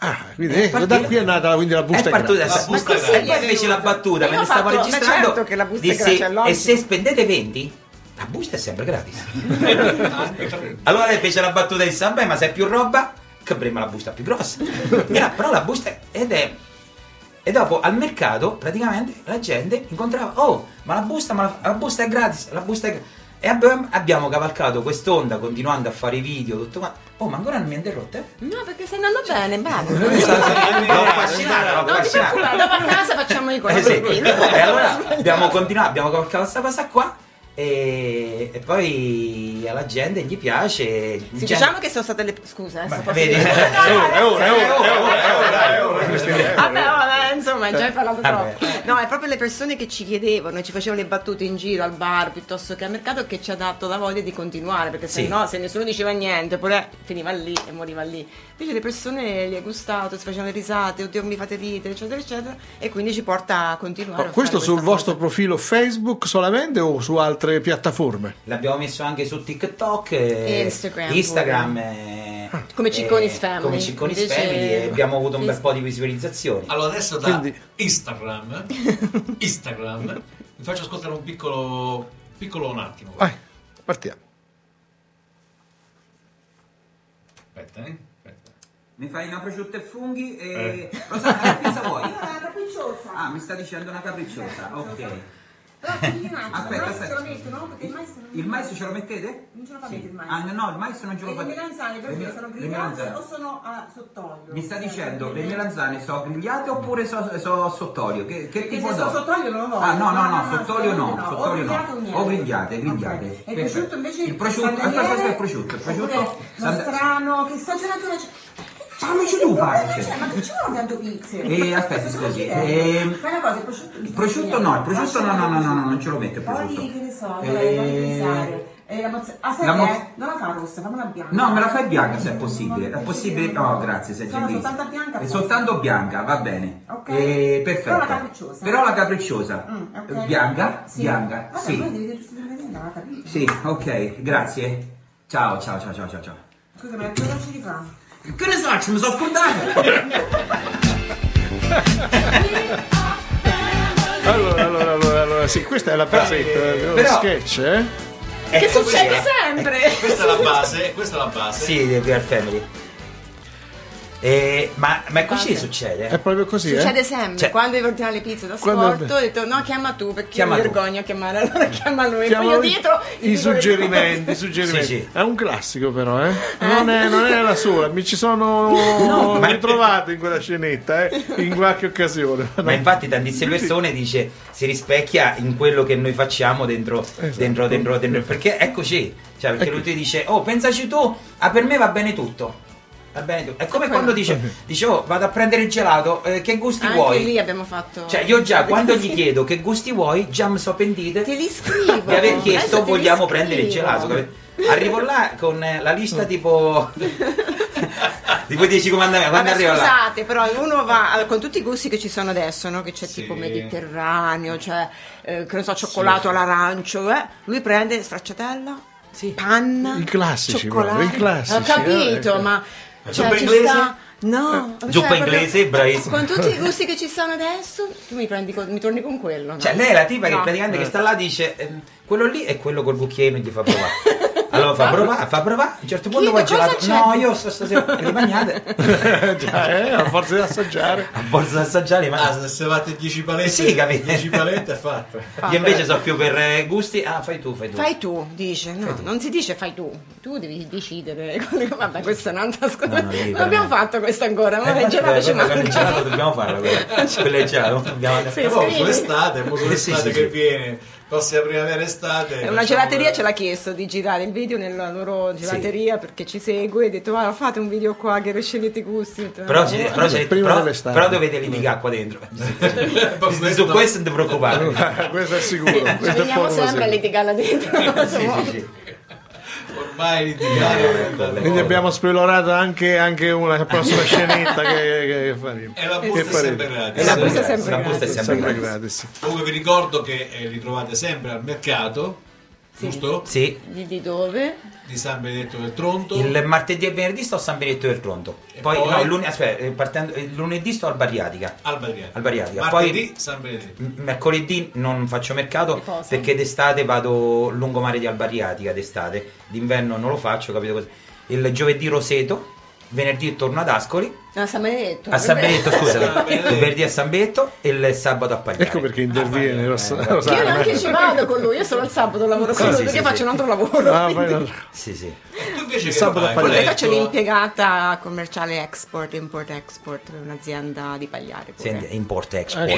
Ah, quindi È da partito- qui è nata quindi la busta è partita gratis. La busta è gratis. poi fece la battuta, me ne stavo registrando. certo che la busta è dissi, gratis, è e logico." se spendete 20, la busta è sempre gratis. allora lei fece la battuta disse, vabbè ma se è più roba, compreremo la busta più grossa. Era, però la busta è- ed è... E dopo al mercato praticamente la gente incontrava, oh, ma la busta, ma la, la busta è gratis, la busta è gratis. E abbiamo, abbiamo cavalcato quest'onda continuando a fare i video, tutto quanto. Oh, ma ancora non mi ha interrotto? eh? No, perché stai andando bene, bene. Affascinato, l'ho Non ti affascinato. preoccupare, dopo a casa facciamo i Eh sì. conti. E allora abbiamo continuato, abbiamo cavalcato questa cosa qua e, e poi alla gente gli piace. Sì, Cioè- diciamo che sono state le... Scusa, Ma posso vedi? È ora, è ora, è ora, è ora, è ora, è ora, Cristina. Vabbè, vabbè, insomma, già hai parlato Vabbè. troppo. No, è proprio le persone che ci chiedevano, ci facevano le battute in giro al bar piuttosto che al mercato che ci ha dato la voglia di continuare, perché se Sì. no, se nessuno diceva niente, pure finiva lì e moriva lì. Invece le persone gli è gustato, si facevano le risate, oddio mi fate ridere, eccetera, eccetera, e quindi ci porta a continuare. Ma a questo sul vostro cosa. profilo Facebook solamente o su altre piattaforme? L'abbiamo messo anche su TikTok e Instagram Instagram e- Come Cicconis e- Family. Come Cicconis Invece- Family e abbiamo avuto un bel po' di visualizzazioni. Allora adesso da Quindi- Instagram, Instagram, vi faccio ascoltare un piccolo, piccolo un attimo. Vai, partiamo. Aspetta, eh. Aspetta. Mi fai una prosciutto e funghi e... Rosanna, che pizza vuoi? Una capricciosa. Ah, mi sta dicendo una capricciosa, ok. Però quindi Aspetta, il mais ce lo metto, no? Perché il mais non, Il mais ce lo mettete? non ce lo fa mettere il mais. Ah, no, no, il mais non ce lo E le melanzane per Le sono grigliate o sono a sott'olio? Mi sta Eh, dicendo le perché- melanzane sono grigliate oppure sono so sott'olio? Che, che Perché tipo sono sott'olio non lo voglio. Ah no no no, sott'olio no, O sott'olio no. O grigliate, grigliate. E il prosciutto invece Il prosciutto, aspetta, aspetta, il prosciutto, il prosciutto. sand- Nostrano, che stagionatura c'è? Ah, ci tu fai? Cioè, ma che ci vuole tanto pizze? Eh, aspetta, scusi, ehm, Fai una cosa, il prosciutto... Il prosciutto no, il prosciutto no, no, no, no, no, non ce lo metto il Poi, prosciutto. che ne so, Eh. Eh, la mozza... Ah, sai la è? Non la fa rossa, fammela bianca. No, me la fai bianca se è possibile. È possibile? No, grazie, sei gentilissima. soltanto bianca, È soltanto bianca, va bene. Ok. Eh, perfetto. Però la capricciosa. Però la capricciosa. Mm, ok. Eh, Bianca? Sì. Bianca, Vabbè, sì. poi devi. Sì, ok, grazie. Ciao, ciao, ciao, ciao, ciao, ciao. Scusa, ma che cosa ci rifà? Che ne mi sono scordato. Allora, allora, allora, allora, sì, questa è la basetta, eh, lo però- sketch, eh? Che succede sempre! Questa è la base, questa è la base. Sì, di VR Family. Eh, ma, ma è così Base. succede? È proprio così, Succede eh? sempre, Cioè- quando devo ordinare le pizze da sport, ho detto no, chiama tu perché Chiama io mi vergogno a chiamare, allora chiama lui. Chiama poi io lui dietro i suggerimenti, i suggerimenti. Sì, sì. È un classico però, eh? Non è, non è la sola, mi ci sono ma- ritrovato in quella scenetta, eh? In qualche occasione. Ma infatti tantissime persone dice si rispecchia in quello che noi facciamo dentro, Esatto. dentro, dentro, dentro perché è così, cioè perché Ecco. lui ti dice oh pensaci tu, ah per me va bene tutto. Va bene. È come quando dice, dice oh vado a prendere il gelato, eh, che gusti Anche vuoi? lì abbiamo fatto. Cioè io già quando gli Sì. chiedo che gusti vuoi, già mi so pentite Te li scrivo. di aver chiesto vogliamo prendere il gelato. Arrivo là con eh, la lista tipo tipo 10 comandamenti. Quando Vabbè, arrivo là scusate, però uno va con tutti i gusti che ci sono adesso, no? che c'è Sì. tipo mediterraneo, c'è eh, che ne so, cioccolato all'arancio, eh? lui prende stracciatella, panna, I classici, cioccolato. proprio, i classici, Ho capito, eh. ma Zuppa ci inglese? sta- No, cioè, Zuppa proprio- inglese, bravissimo. Con tutti i gusti che ci sono adesso, tu mi prendi con- mi torni con quello. no? Cioè, lei è la tipa che No. praticamente che sta là dice ehm, quello lì è quello col cucchiaino e gli fa provare. Allora fa provare, fa provare, a un certo punto poi gelato. c'è? No, io sto stasera con le bagnate. Già, eh, a forza di assaggiare. A forza di assaggiare, ma Ah, se fate 10 palette, Sì, capito. 10 palette è fatto. io invece so più per eh, gusti. Ah, fai tu, fai tu. Fai tu, dice. No, non si dice fai tu. Tu devi decidere. Vabbè, questa è un'altra scusa. No, non fare- abbiamo fatto questa ancora, ma Eh, il gelato ci quella- quella- il manca. gelato dobbiamo farlo. quello. Quello è gelato. Dobbiamo... Sì, E poi scrivi. sull'estate, sull'estate Sì, sì, che sì. viene, prossima primavera estate. E Una gelateria ce l'ha chiesto di girare il video nella loro gelateria perché ci segue. Ha detto, ah, fate un video qua che scegliete i gusti. Però, ci- però, prima però- dell'estate. però dovete litigare qua dentro. Su questo- questo non ti preoccupare. questo è sicuro. Ci poco sempre a litigare là dentro. Sì, sì, sì. Ormai litigare. Quindi abbiamo esplorato anche, anche una prossima scenetta che, che faremo. E la busta è sempre gratis. La busta è sempre La busta è gratis. sempre Sempre gratis. gratis. Comunque vi ricordo che eh, li trovate sempre al mercato, giusto? Sì, Di, di dove? Di San Benedetto del Tronto. il martedì e venerdì sto a San Benedetto del Tronto. E Poi, poi? no, lune- aspetta, eh, partendo- il lunedì sto al Bariatica. Al Bariatica. Al Bariatica. Martedì Poi- San Benedetto. M- Mercoledì non faccio mercato perché d'estate vado lungomare di Albariatica d'estate, d'inverno non lo faccio, capito così. Il giovedì Roseto, venerdì torno ad Ascoli, A San Benedetto. a San Benedetto il venerdì a San Benedetto e il sabato a Pagliari. Ecco perché interviene Rosa- Eh, Io Rosanna. anche ci vado con lui, io solo il sabato lavoro con Sì, lui sì, perché sì, faccio sì. un altro lavoro. Ah, quindi- poi- Sì, sì. E tu invece Il che sabato a Pagliari. Io faccio l'impiegata commerciale export, import export per un'azienda di Pagliari. pure. Senti, import export. Eh,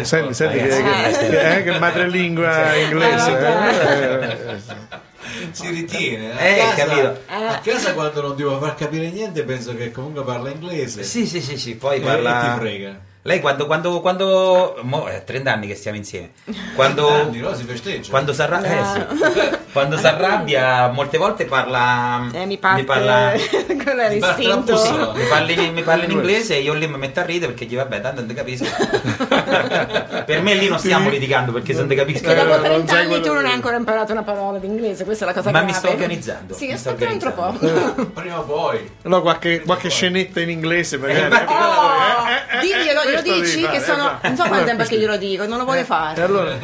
Eh, senti, senti che, che, che, eh, che madrelingua inglese. eh, eh, Si ritiene. A Eh, casa, capito. A casa quando non devo far capire niente penso che comunque parla inglese. Sì, sì, sì, sì, poi E- parla... e ti frega. Lei quando, quando, quando... Mo, è 30 anni che stiamo insieme. Quando... Anni, no? Si festeggia. Quando si arrabbia, eh, sì. Quando si arrabbia, molte volte parla. Eh, mi parte parla, quello è Mi l'istinto. bussola. mi parla in, mi parla in inglese e io lì mi metto a ridere perché dico, vabbè, tanto non ti capisco. per me lì non stiamo litigando perché se non ti capisco. Che dopo Eh, non 30 sai anni quello tu non hai ancora imparato una parola d'inglese, questa è la cosa Ma grave. mi sto organizzando, Sì, mi sto aspetta un po'. Prima o poi. No, qualche, qualche scenetta in inglese magari. infatti- Oh, Eh, eh, eh, diglielo, glielo dici che sono. esatto. Non so quanto tempo che glielo dico, non lo vuole E fare. allora,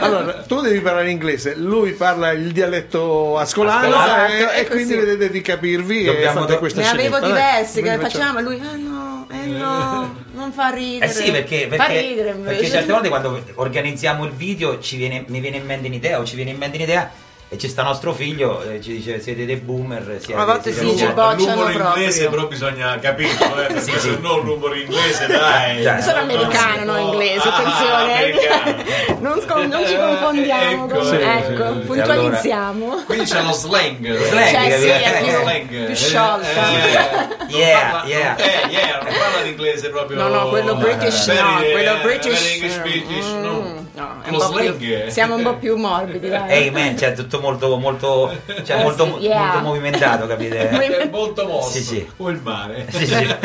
allora, tu devi parlare inglese, lui parla il dialetto ascolano Ascolano, e, esatto, e quindi vedete di capirvi e Dobbiamo fate do- questa Ne avevo dai. diversi che facciamo- facciamo, lui, eh no, eh no, non fa ridere. Eh sì, perché, fa perché, ridere perché certe volte quando organizziamo il video ci viene, mi viene in mente un'idea o ci viene in mente un'idea e ci sta nostro figlio e ci dice siete dei boomer. Siete, A volte siete sì, ci L'umore proprio. inglese però bisogna capirlo, eh, perché Sì, se sì. no l'umore inglese dai. Io sono Non americano, non può- inglese, Ah, attenzione. non, scon- non ci confondiamo. Ecco, con- sì, ecco, sì, sì. puntualizziamo. Quindi c'è lo slang. Slang, Cioè, sì, capito? è più- Slang. più sciolta. non Yeah, parla- yeah. Eh, yeah, non parla l'inglese proprio. No, no, quello British very, no, quello eh, British. English British, mm, no. no, Lo slang più- è- siamo un po' più morbidi, dai. Ehi man, cioè tutto molto molto, cioè, Eh molto, sì, yeah. molto movimentato, capite? È molto mosso. Sì, sì. O il mare. Sì, sì.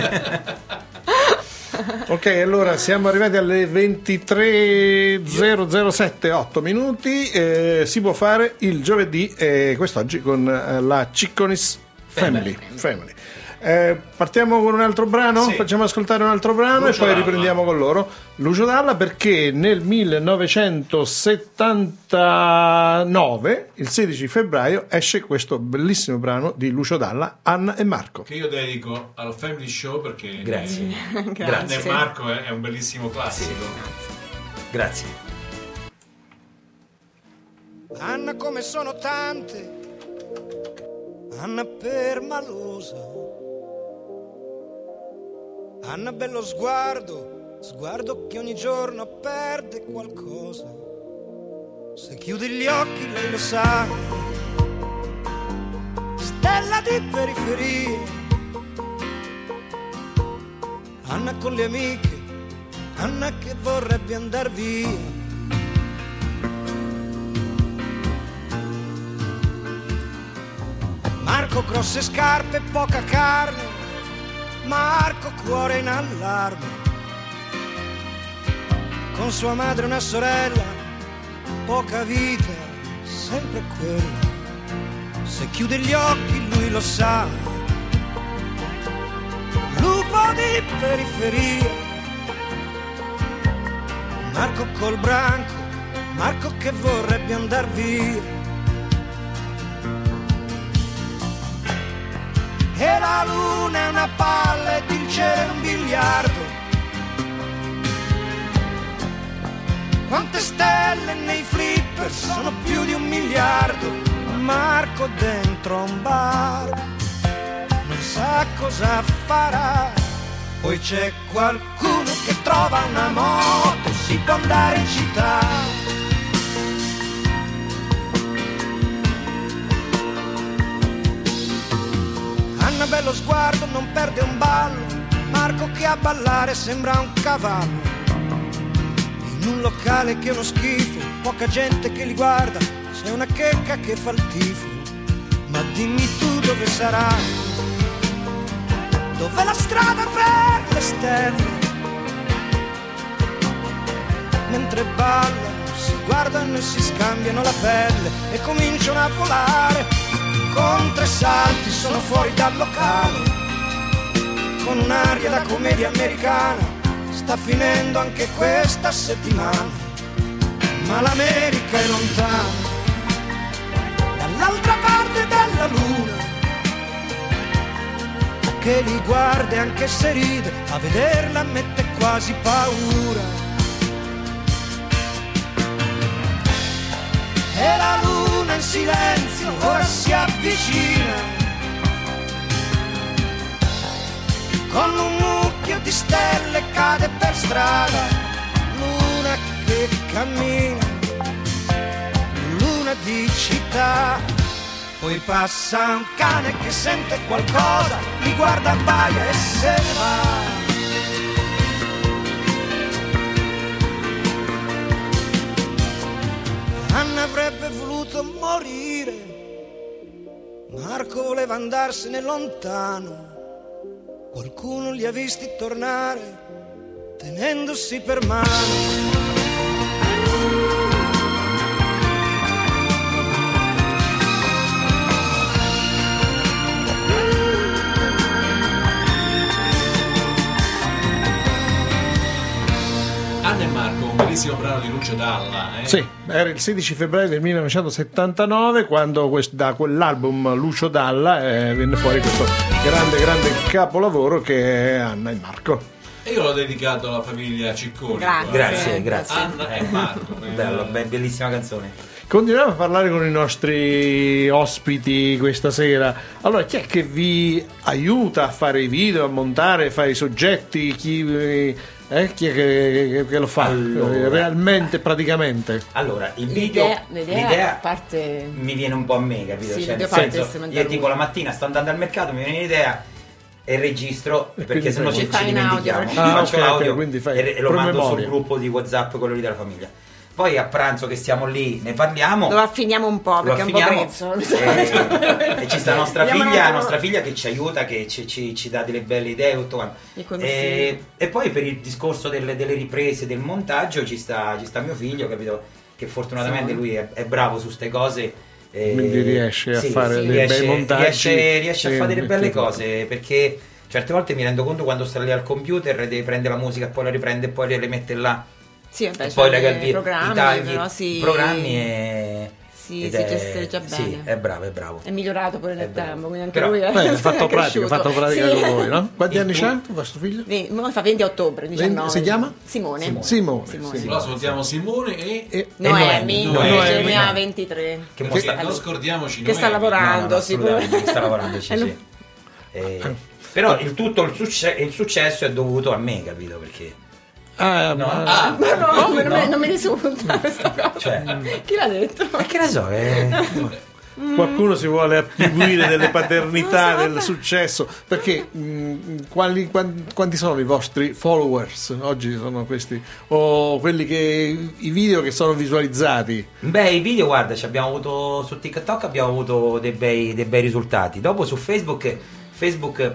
Ok, allora siamo arrivati alle 23.007, 8 minuti. eh, si può fare il giovedì, eh, quest'oggi, con eh, la Cicconis Family. Family. Eh, partiamo con un altro brano, Sì. facciamo ascoltare un altro brano Lucio e poi Dalla. riprendiamo con loro. Lucio Dalla perché nel 1979, il 16 febbraio, esce questo bellissimo brano di Lucio Dalla, Anna e Marco. Che io dedico al Family Show perché Grazie. Grande Grazie. Marco è, è un bellissimo classico. Grazie. Anna come sono tante, Anna permalosa, Anna bello sguardo, sguardo che ogni giorno perde qualcosa. Se chiudi gli occhi lei lo sa, stella di periferia, Anna con le amiche, Anna che vorrebbe andar via. Marco grosse scarpe, poca carne, Marco cuore in allarme. Con sua madre una sorella, poca vita, sempre quella. Se chiude gli occhi lui lo sa. Lupo di periferia. Marco col branco, Marco che vorrebbe andar via. La luna è una palla ed il cielo è un biliardo. Quante stelle nei flipper sono più di un miliardo. Marco dentro un bar non sa cosa farà. Poi c'è qualcuno che trova una moto, si può andare in città. Anna bello sguardo, non perde un ballo. Marco che a ballare sembra un cavallo. In un locale che è uno schifo, poca gente che li guarda, c'è una checca che fa il tifo. Ma dimmi tu dove sarà? Dov'è la strada per le stelle? Mentre ballano, si guardano e si scambiano la pelle e cominciano a volare. Con tre salti sono fuori dal locale, con un'aria da commedia americana. Sta finendo anche questa settimana, ma l'America è lontana, dall'altra parte della luna che li guarda anche se ride, a vederla mette quasi paura. E la luna in silenzio ora si avvicina. Con un mucchio di stelle cade per strada, luna che cammina, luna di città. Poi passa un cane che sente qualcosa, mi guarda, abbaia e se ne va. Avrebbe voluto morire, Marco voleva andarsene lontano. Qualcuno li ha visti tornare, tenendosi per mano. Bellissimo brano di Lucio Dalla. Eh? Sì, era il 16 febbraio del 1979 quando quest- da quell'album Lucio Dalla eh, venne fuori questo grande, grande capolavoro che è Anna e Marco. E io l'ho dedicato alla famiglia Cicconi. Grazie. Grazie, grazie. Anna e Marco. Bello, be- bellissima canzone. Continuiamo a parlare con i nostri ospiti questa sera. Allora, chi è che vi aiuta a fare i video, a montare, a fare i soggetti? Chi, eh, chi è che, che- che lo fa Allora. realmente, praticamente? Allora, il video, L'idea, l'idea, l'idea parte mi viene un po' a me, capito? Sì, cioè, senso, io tipo la mattina sto andando al mercato, mi viene un'idea e registro quindi perché sennò ci, Ci dimentichiamo. Ah, faccio ok, ok, l'audio quindi fai e, e lo mando promemoria. sul gruppo di WhatsApp, quello lì della famiglia. Poi a pranzo che stiamo lì ne parliamo. lo affiniamo un po' lo perché è un po' affiniamo, grezzo. e, e ci sta nostra figlia, nostra figlia che ci aiuta, che ci, ci- ci dà delle belle idee, tutto quanto. I consigli. E, e poi per il discorso delle, delle riprese, del montaggio, ci sta, ci sta mio figlio, capito? Che fortunatamente Sì. lui è, è bravo su ste cose. e- Quindi riesce a fare sì, dei riesce, bei montaggi Riesce, riesce a e fare delle belle cose perché certe volte mi rendo conto quando sta lì al computer, deve prendere la musica, poi la riprende e poi le mette là. Sì, vabbè, e poi il vi- programmi, i tagli, però sì. i programmi e... Sì, ed si è- Sì, bene. è bravo, è bravo. È migliorato pure nel tempo, quindi anche Però- lui è, Beh, ha fatto pratica, ha fatto pratica Sì. con voi, no? Quanti Il anni tuo- c'ha vostro figlio? Sì, mo fa 20 a ottobre, 19. Si chiama? Simone. Simone. Simone. Simone. sì. Allora salutiamo Simone e, E- Noemi, Noemi, ha 23. Che che sta- non scordiamoci Che sta lavorando. No, no, sta lavorando, sì, sì. no. Eh, però il tutto il, succe- il successo è dovuto a me, capito? Perché Ah, No. ma- Ah, Ma no, non, No. Mi, non mi risulta questa cosa. Cioè- Chi l'ha detto? ma che ne so, eh, Qualcuno si vuole attribuire delle paternità Non so, del successo perché mh, quali- quan- quanti sono i vostri followers oggi sono questi o quelli che i video che sono visualizzati Beh, i video, guarda, ci abbiamo avuto su TikTok abbiamo avuto dei bei, dei bei risultati. Dopo su Facebook, Facebook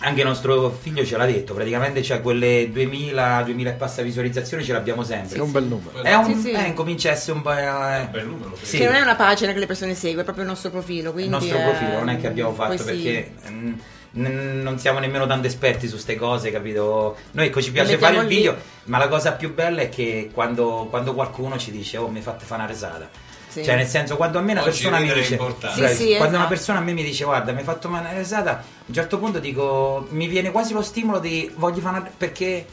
anche nostro figlio ce l'ha detto, praticamente c'è quelle 2000, 2000 e passa visualizzazioni ce l'abbiamo sempre. è un bel numero È un, Sì, sì. eh, comincia a essere un po'. eh, un bel numero. sì. Che non è una pagina che le persone seguono, è proprio il nostro profilo. il Quindi nostro è- profilo, non è che abbiamo fatto poi sì. perché mm, n- non siamo nemmeno tanto esperti su queste cose, capito? Noi ecco, ci piace fare il mettiamo lì. video, ma la cosa più bella è che quando, quando qualcuno ci dice "Oh, mi fate fare una risata". Sì. Cioè, nel senso, quando a me una Oggi persona mi dice, Sì, sì, quando una esatto. persona a me mi dice, guarda, mi hai fatto male una risata, a un certo punto dico, mi viene quasi lo stimolo di voglio fare una... perché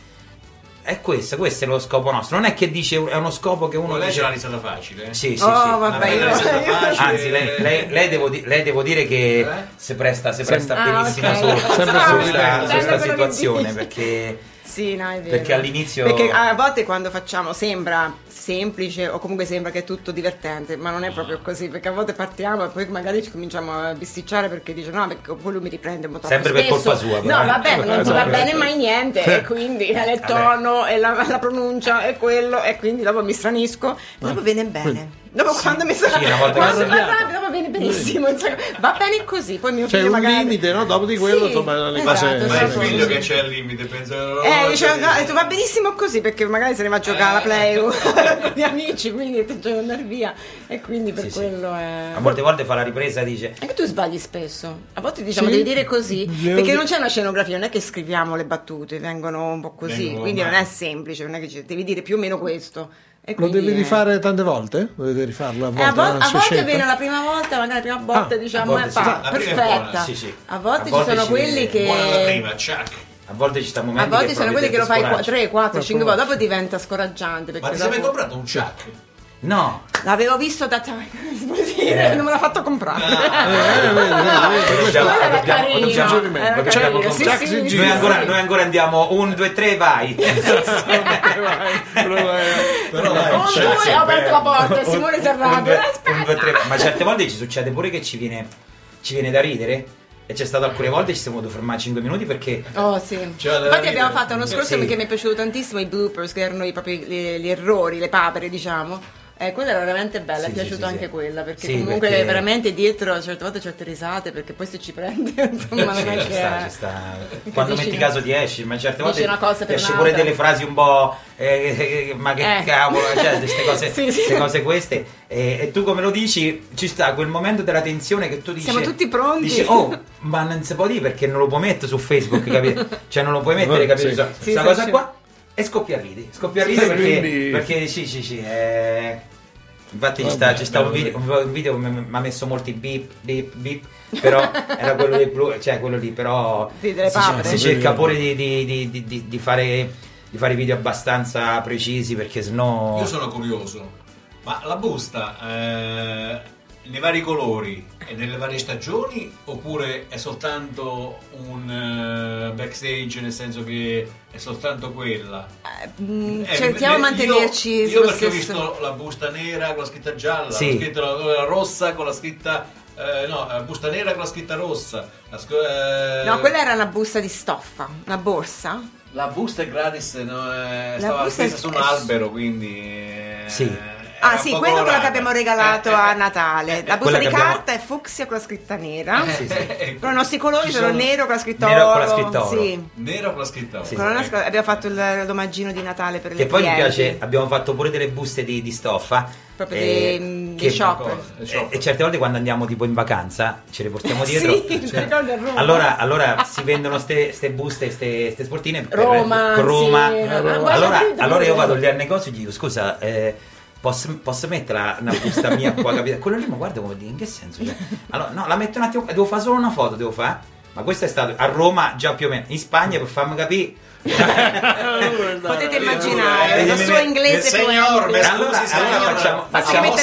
è questo, questo è lo scopo nostro. Non è che dice è uno scopo che uno Uno lei dice c'è la risata facile. eh? Sì, sì, Oh, sì. vabbè, Una io- risata facile. Anzi, lei, lei- lei devo, di- lei devo dire che Eh? si presta, si presta Ah, benissimo ok. su, Sempre su questa, situazione perché Sì, no, è vero. Perché all'inizio- Perché a volte quando facciamo sembra semplice o comunque sembra che è tutto divertente, ma non è proprio così, perché a volte partiamo e poi magari ci cominciamo a bisticciare perché dice no, perché poi lui mi riprende un po' troppo Sempre per spesso. colpa sua, però, No, eh. vabbè, non ti va Esatto. bene mai niente e quindi è il tono e la, la pronuncia e quello e quindi dopo mi stranisco, dopo viene bene. Dopo quando mi sono Sì, una volta quando mi arrabbio, dopo viene benissimo, insomma, va bene così, poi mio C'è figlio un magari limite, no? Dopo di quello, Sì, insomma, le esatto, cose- Ma è il esatto. figlio che c'è il limite, penso. Eh, dice, no, detto, va benissimo così perché magari se ne va a giocare alla play Eh. con gli amici, quindi ti devo andare via. E quindi per Sì, sì. quello è. a molte volte fa la ripresa e dice Anche tu sbagli spesso. A volte diciamo Sì. devi dire così. Devo Perché di- non c'è una scenografia, non è che scriviamo le battute, vengono un po' così. Vengono quindi non male. è semplice, non è che dici, devi dire più o meno questo. Lo devi eh, rifare tante volte? Dovete rifarlo a eh, volte? a, vo- non a volte scelta? viene la prima volta, magari la prima botta Ah, diciamo a volte è sì. fa- La prima è buona, perfetta. sì, sì. A volte A ci volte sono ci quelli che Buona la prima, Chuck. A volte ci sta A momenti volte che sono quelli che lo fai scoraggi. 3, 4, 5 Proprio. volte, dopo diventa scoraggiante. Ma ti sei mai dopo- comprato un Chuck? No, L'avevo visto da Times, Eh. non me l'ha fatto comprare. Eh, noi, ancora, andiamo un, due, tre, vai Però, eh, Però dai, Un, due, ho aperto la porta, Simone. Aspetta. ma certe volte ci succede pure che ci viene, ci viene da ridere e c'è stato alcune volte ci siamo dovuti fermare 5 minuti perché Oh sì. Cioè, Infatti abbiamo fatto l'anno scorso Sì. perché mi è piaciuto tantissimo i bloopers, che erano i, proprio gli, gli errori, le papere, diciamo. Eh, quella era veramente bella, Sì, è piaciuta sì, anche sì. quella, perché Sì, comunque perché- veramente dietro certe volte certe risate, perché poi se ci prende, insomma, non è ci che... sta, ci sta. Quando metti caso ti esci, ma certe volte una cosa per esci un'altra. pure delle frasi un po'. eh, eh, ma che Eh. cavolo, cioè queste cose, Sì, sì. queste cose queste. E, e tu come lo dici, ci sta quel momento della tensione che tu dici. Siamo tutti pronti. Dici, oh, ma non si può dire perché non lo puoi mettere su Facebook, capito? Cioè non lo puoi mettere, capito? Sì. Questa Sì, sì, cosa sì. qua. E scoppia a ridi, scoppia a ridi Sì, perché, quindi- perché sì, sì, sì. eh, Infatti ci sta, ci sta un video, un video che mi ha messo molti beep, beep, beep, però era quello lì, blu- cioè quello lì, però si, cerca pure di, di- di- di- di- di fare, di fare video abbastanza precisi perché sennò... Io sono curioso, ma la busta eh, nei vari colori e nelle varie stagioni oppure è soltanto un eh, backstage nel senso che è soltanto quella? Eh, mm, Eh, cerchiamo di io- mantenerci io, sullo perché ho stesso... visto la busta nera con la scritta gialla, Sì. la, scritta, la, la rossa con la scritta eh, no, la busta nera con la scritta rossa. La, sc- eh, No, quella era una busta di stoffa, una borsa. la busta è gratis, no, La stava busta è- su un è- albero, quindi eh, Sì. Ah era sì, quella è quella che colorata. abbiamo regalato Eh, eh, a eh, Natale. eh, La busta di abbiamo- carta è fucsia con la scritta nera. Sì, sì. eh, Però i nostri colori sono, sono- nero con la scritta Nero oro. con la scritta oro. Sì. Nero con la scritta Sì. oro. Con una Ecco. abbiamo fatto il- l'omaggino di Natale per Che le poi mi piace, abbiamo fatto pure delle buste di, di stoffa. Proprio eh, dei, che- shopper. cosa, eh, E, e certe volte quando andiamo tipo in vacanza ce le portiamo dietro. Sì, Roma. Allora, allora si vendono ste, ste buste, ste, ste sportine per- Roma, Roma. sì, Roma. Allora, io vado lì al negozio e gli dico scusa, eh, posso, posso metterla una busta mia qua? capito? Quello lì mi guarda come dire, in che senso? Cioè, allora, no, la metto un attimo, devo fare solo una foto, devo fare. Ma questo è stato a Roma già più o meno, in Spagna per farmi capire. Potete immaginare eh, eh, suo eh, inglese il signor, mi Allora- scusi, allora signor, facciamo- ma facciamo-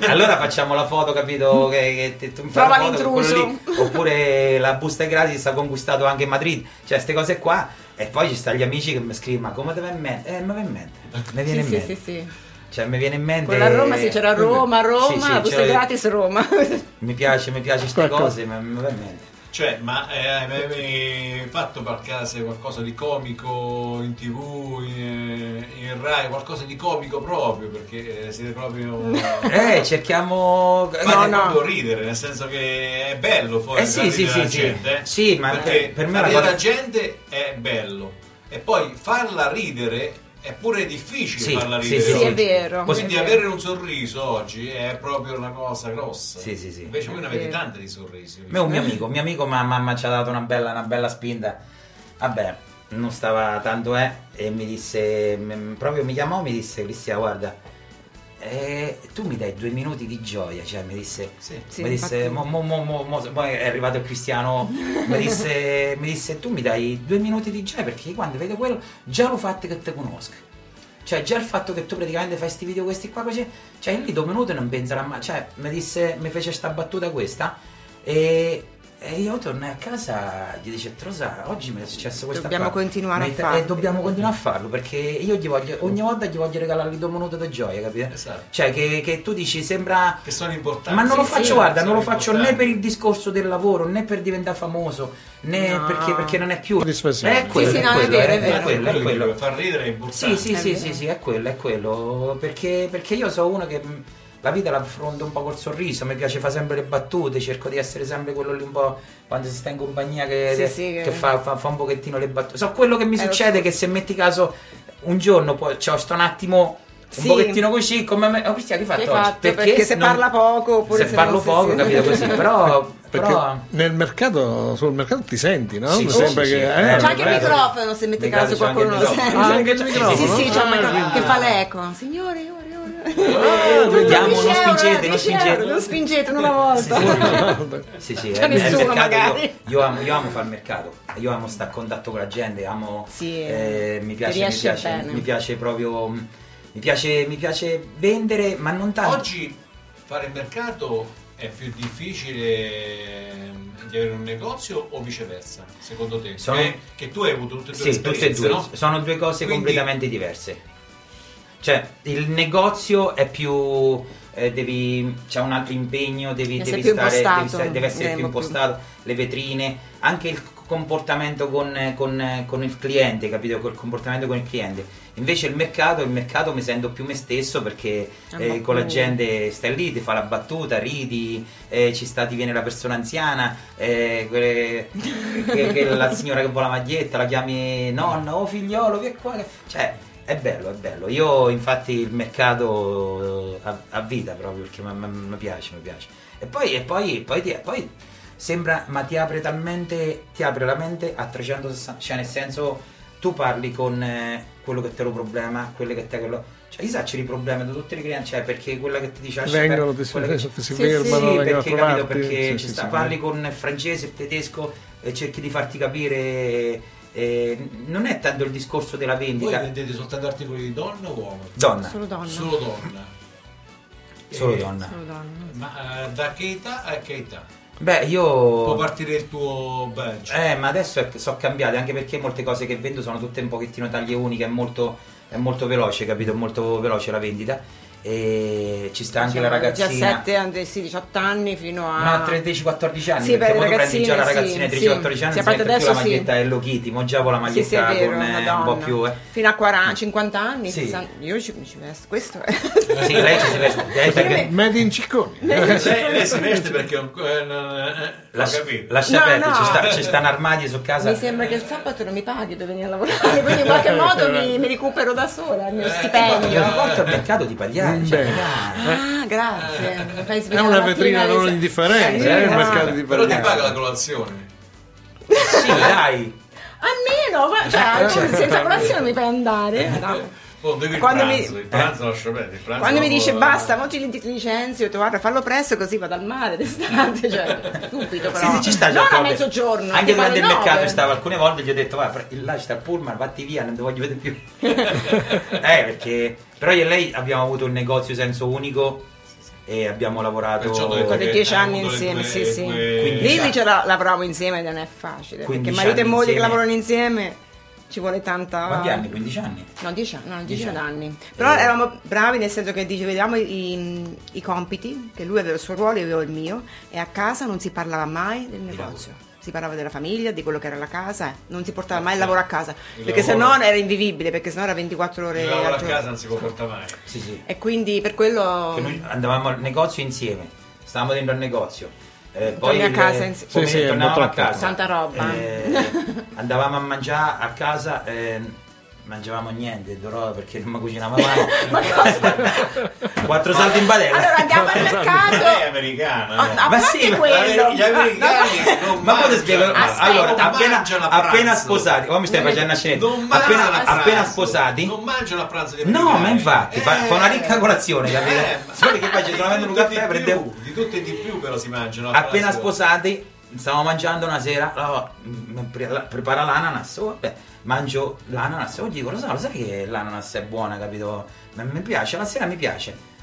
la Allora facciamo la foto, capito? Che, che te- tu Prova la foto con quello l'intruso. lì. Oppure la busta è gratis, ha conquistato anche Madrid. Cioè, queste cose qua. E poi ci stanno gli amici che mi scrivono: Ma come ti va in mente? Eh, mi va in mente. Mi viene Sì, in sì, mente. sì, sì. Cioè, mi viene in mente. Quella a Roma sì, c'era Roma, Roma, Sì, sì, la gratis Roma. Mi piace, mi piace queste cose, ma mi va in mente. Cioè, ma eh, hai mai fatto per caso qualcosa di comico in tv, in, in Rai, qualcosa di comico proprio? Perché eh, siete proprio... Eh, cerchiamo. Fate No, no. proprio ridere, nel senso che è bello fuori Eh sì, sì, sì, sì. gente. eh. Sì, ma Perché per- me ridere cosa- la gente è bello. E poi farla ridere è pure difficile Sì, farla sì, ridere. sì, sì. è vero. Quindi è vero. avere un sorriso oggi è proprio una cosa grossa. Sì, sì, sì. Invece voi ne È avete vero. tante di sorrisi. Me un mio amico, un mio amico ma, ma- ma ci ha dato una bella, una bella spinta. Vabbè, non stava tanto eh, e mi disse, proprio mi chiamò e mi disse Cristian guarda, eh, tu mi dai due minuti di gioia, cioè mi disse, Sì, mi disse mo, mo, mo, mo, mo- poi è arrivato il cristiano, mi disse, mi disse tu mi dai due minuti di gioia perché quando vedo quello già lo fatto che te conosco. Cioè già il fatto che tu praticamente fai sti video questi qua così, cioè io lì due minuti non penserà mai, cioè mi disse, mi fece sta battuta questa e, e io tornai a casa, gli dice Trosa, oggi mi è successo questa Dobbiamo qua. continuare a Mi- farlo." E dobbiamo continuare a farlo perché io gli voglio, ogni volta gli voglio regalare due minuti di gioia, capito? Esatto. Cioè che, che tu dici sembra... Che sono importanti. Ma non lo Sì, faccio, sì, guarda, non lo faccio né importanti. per il discorso del lavoro, né per diventare famoso, né No. perché, perché non è più... Soddisfazione. È quello, Sì, sì, è no, è quello, vero, è è vero. quello, è quello. Far ridere è Sì, importante. sì, È sì, vero. sì, sì, è quello, è quello. Perché, perché io sono uno che la vita la affronto un po' col sorriso, mi piace fare sempre le battute, cerco di essere sempre quello lì un po' quando si sta in compagnia che, Sì, che- sì, che- che fa, fa- fa un pochettino le battute. So quello che mi Eh, succede so. che se metti caso un giorno poi c'ho sto un attimo un Sì. pochettino così come me. Oh, Cristian, che hai Che fatto fatto? Perché se parla poco, oppure se se parlo non poco, sente. capito così, però, Perché però nel mercato, sul mercato ti senti, no? Sì, Mi sì, sembra sì, che, sì. eh, C'è C'è anche il microfono, se mette Mi caso qualcuno lo sente. Ah, anche il microfono? Sì, sì, c'è un Ah, microfono quindi- che fa l'eco. Signore, ore, ore. Ah, Vediamo, 10 non spingete, 10 non spingete. non spingete una volta. Sì, sì, C'è è, è il nessuno, mercato, magari. io, io amo, io amo fare il mercato, io amo stare a contatto con la gente, amo, Sì, eh, mi, piace, mi, piace, mi piace proprio, mi piace, mi piace vendere, ma non tanto. Oggi fare il mercato è più difficile ehm, di avere un negozio o viceversa, secondo te? Sono- Che, che tu hai avuto tutte e due Sì, tutte e esperienze, due, no? sono due cose Quindi- completamente diverse. Cioè, il negozio è più... eh, devi, c'è un altro impegno, devi, devi stare, devi impostato, stare- deve essere più diremmo più. impostato, le vetrine, anche il comportamento con, con- con il cliente, capito? Col comportamento con il cliente. Invece il mercato, il mercato mi sento più me stesso perché eh, con la gente stai lì, ti fa la battuta, ridi, eh, ci sta, ti viene la persona anziana, eh, quelle- che, che la signora che vuole la maglietta, la chiami nonna, oh figliolo, che qua. Cioè, è bello, è bello. Io infatti il mercato a, a vita proprio perché mi piace, mi piace. E poi, e poi, poi, ti- poi sembra, ma ti apre talmente, ti apre la mente a 360, cioè nel senso tu parli con eh, quello che te lo problema, quello che te quello... Cioè, io sacci i problemi di tutte le clienti, cioè perché quella che ti dice "Lascia Vengono, perdere", ti si, che- si, si Sì, fermano, sì, perché, capito, perché sì, ci sì, sta, parli con francese, tedesco e cerchi di farti capire. Eh, non è tanto il discorso della Voi vendita, vendete soltanto articoli di donna o uomo? donna, Solo donna. Solo donna. solo Eh, donna. Solo donna. Ma eh, da che età a che età? Beh, Può io. partire il tuo badge? Eh, ma adesso è- sono cambiate anche perché molte cose che vendo sono tutte un pochettino taglie uniche, è molto, è molto veloce, capito? È molto veloce la vendita. E ci sta anche la Diciamo, ragazzina. 17, anni, sì, 18 anni fino a... No, a 13-14 anni, Sì, perché per prendi già la ragazzina di sì, 13-14 sì. anni Sì, parte sente più la adesso sì. maglietta Hello Kitty, mo già con la Sì, sì, maglietta è vero, con eh, Madonna. un po' più... eh. Fino a 40, 50 anni, Sì. 60 io ci, mi ci vesto, questo è... Sì, lei ci si veste. lei perché- Made in Cicconi. lei, si veste perché un- eh, eh, ho Lascia, capito. lascia No, aperto, no. Ci, sta, ci stanno armadi su casa. Mi sembra che il sabato non mi paghi per venire a lavorare, quindi in qualche modo mi, mi recupero da sola il mio Io stipendio. una volta al mercato di pagliare. Cioè, Bene. dai. Ah, grazie. Mi fai È una vetrina non indifferente, Eh, eh, il sì, mercato di Però ti paga la colazione. sì, dai. Almeno, ma cioè, tu senza colazione mi fai andare. No. Oh, devi il Quando mi- pranzo, il pranzo lascia perdere. il pranzo Quando mi dice basta, mo ti li- ti licenzio, ho detto guarda fallo presto così vado al mare d'estate, cioè stupido però. Sì, sì, ci sta non a mezzogiorno. Anche durante il mercato nove. stavo alcune volte gli ho detto va, là c'è il pullman, vatti via, non ti voglio vedere più. eh, perché però io e lei abbiamo avuto un negozio senso unico e abbiamo lavorato i dieci anni insieme, tue- sì, sì. Lì lì ce la lavoravo insieme ed non è facile. Perché 15 marito e moglie che lavorano insieme ci vuole tanta. Quanti anni? 15 anni? No, 10 anni, no, 10 Dieci anni. Però Eh. eravamo bravi nel senso che dicevamo i, i compiti, che lui aveva il suo ruolo e io avevo il mio, e a casa non si parlava mai del negozio. Si parlava della famiglia, di quello che era la casa, eh. non si portava mai il lavoro a casa, Il perché se no era invivibile, perché se no era 24 ore Il lavoro a giorno. casa non si comporta mai. Sì, sì. E quindi per quello... Che noi andavamo al negozio insieme, stavamo dentro al negozio. Eh, poi a casa insieme. poi Sì, sì, tornavamo a casa. Tanta roba. Eh, andavamo a mangiare a casa, eh, mangiavamo niente, Dorò perché non mi cucinava mai. Quattro salti in padella. Allora andiamo al mercato. Lei è americana. Oh, eh. a Ma sì, ma- quello. Gli americani non Ma poi ti mangiano- spiego, Aspetta. allora, non appena, a appena sposati, oh, mi stai facendo una scenetta, Non mangiano appena, a appena sposati, Non mangiano a pranzo gli no, ma infatti, fa, Eh, fa una ricca colazione, capito? eh, ma- Solo che poi ci sono avendo un caffè, e di tutto e di più però si mangiano. a appena sposati, stavamo mangiando una sera, pre- prepara l'ananas, oh, vabbè, mangio l'ananas, oh dico, lo sai, lo sai che l'ananas è buona, capito? Ma mi piace, la sera mi piace.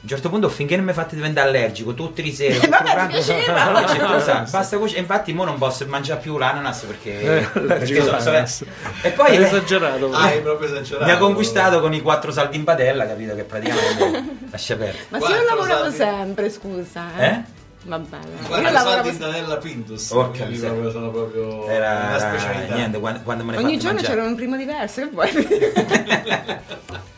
A un certo punto, finché non mi fate diventare allergico, tutte le sere, tutto Vabbè, pranzo- piaceva? basta cucinare. Infatti, mo non posso mangiare più l'ananas perché, Eh, perché allergico so- so-. E poi È eh, esagerato. Ah, hai proprio esagerato. mi ha conquistato con i quattro salti in padella, capito? Che praticamente lascia perdere. Ma se io lavoravo salti. sempre, scusa. Eh? Eh? Vabbè, io Guarda, lavoravo salti in danella Pintus. Porca miseria. proprio sono proprio Era, una specialità. niente, quando, quando me ne Ogni giorno mangiare. c'era un primo diverso, che vuoi?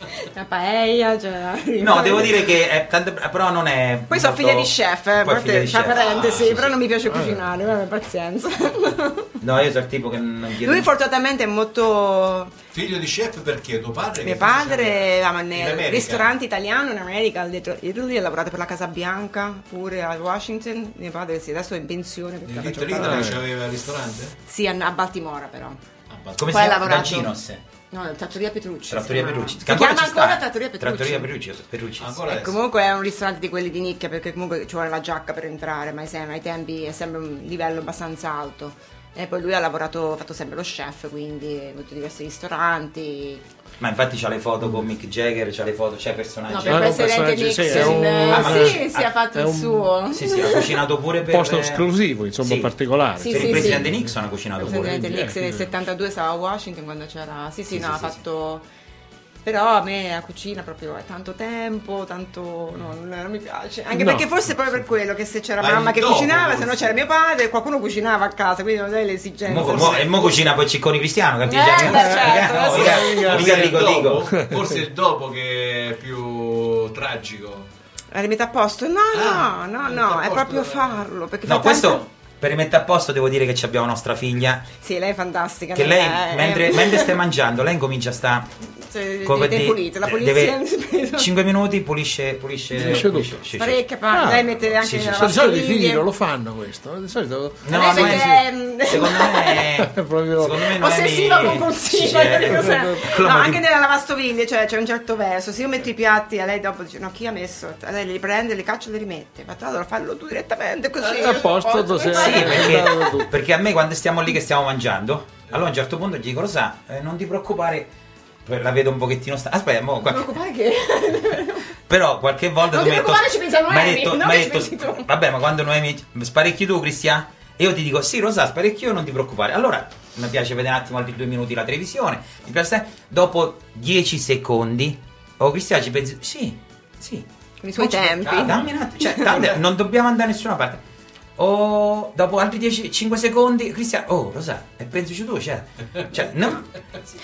La paella, c'era... No, devo dire che è tanto, però non è. Poi sono molto- figlia di chef, eh, Poi a figlia parte, di tra chef. parentesi, Ah, sì, però sì. non mi piace cucinare, vabbè, pazienza. No, io sono il tipo che non chiedo. Lui fortunatamente è molto... Figlio di chef perché tuo padre? Mio padre ama nel America? ristorante italiano in America, Italy, ha lavorato per la Casa Bianca, pure a Washington. Mio padre sì, adesso è in pensione. perché In Little Italy c'aveva il ristorante? Sì, a Baltimora però. Ah, Come Poi si chiama? lavorato- Dancinos. No, Trattoria Petrucci. si Trattoria. Perucci. Si chiama ancora sta. Trattoria Petrucci. Trattoria Perucci. Perucci. Ancora E adesso. comunque è un ristorante di quelli di nicchia perché comunque ci vuole la giacca per entrare, ma sempre- ai tempi è sempre un livello abbastanza alto. E poi lui ha lavorato, ha fatto sempre lo chef, quindi ha avuto diversi ristoranti. Ma infatti c'ha le foto con Mick Jagger, c'ha le foto, c'è personaggi. No, Ah, per no, presidente sì, Nixon, è un- Ah, ma sì, sì, ha fatto è il un- suo. Sì, sì, ha cucinato pure per posto eh, esclusivo, insomma, sì. particolare. Sì, per sì, il sì. presidente Nixon ha cucinato Il pure. presidente Eh, Nixon nel sì. 72 stava a Washington quando c'era. Sì, sì, Sì, no, sì, ha sì, fatto. Però a me la cucina proprio è tanto tempo, tanto. No, non, non mi piace. Anche No. perché forse proprio per quello che se c'era Ma mamma che dopo, cucinava, se forse. no c'era mio padre, qualcuno cucinava a casa, quindi non è l'esigenza. Mo, Forse- mo- e mo cucina poi Cicconi Cristiano, capisci? Eh, beh, certo, no, sì. mica, Forse mica il dico dico. dopo, forse il dopo che è più tragico. La rimetta a posto? No, Ah, no, no, no, è proprio eh. farlo. Perché No, questo tanto- per rimettere a posto devo dire che ci abbiamo nostra figlia Sì, lei è fantastica. che lei è- mentre, è- mentre stai mangiando lei comincia a sta cioè, come deve pulito, la deve- pulizia 5 minuti pulisce pulisce, Pulisce tutto. sì, sì. parecchia. Ah, lei mette anche sì, sì, la sì. Di solito i figli non lo fanno questo. Di solito No, no, perché- è- secondo me È proprio- secondo me ossessiva compulsiva è- la no, anche nella lavastoviglie cioè c'è un certo verso se io metto i piatti a lei dopo dice no chi ha messo lei li prende li caccia e li rimette ma l'altro fallo tu direttamente così Eh, a posto, tu sei- Sì, perché, perché a me quando stiamo lì che stiamo mangiando, allora a un certo punto gli dico, lo sa, eh, non ti preoccupare, la vedo un pochettino sta. Aspetta, mo, non qua- ti preoccupare che però qualche volta Non ti metto- preoccupare, ci pensa Noemi, detto, non ci detto- pensi tu. vabbè, ma quando Noemi sparecchi tu, Cristian? E io ti dico, sì, lo sa, sparecchio io, non ti preoccupare. Allora, mi piace vedere un attimo altri due minuti la televisione. Mi piace dopo 10 secondi, oh Cristian ci pensi, sì, sì. con i suoi tempi Ah, dammi un attimo, cioè, tanto non dobbiamo andare da nessuna parte. O dopo altri 10, 5 secondi, Cristian, oh lo sa, e pensaci tu, cioè, cioè no.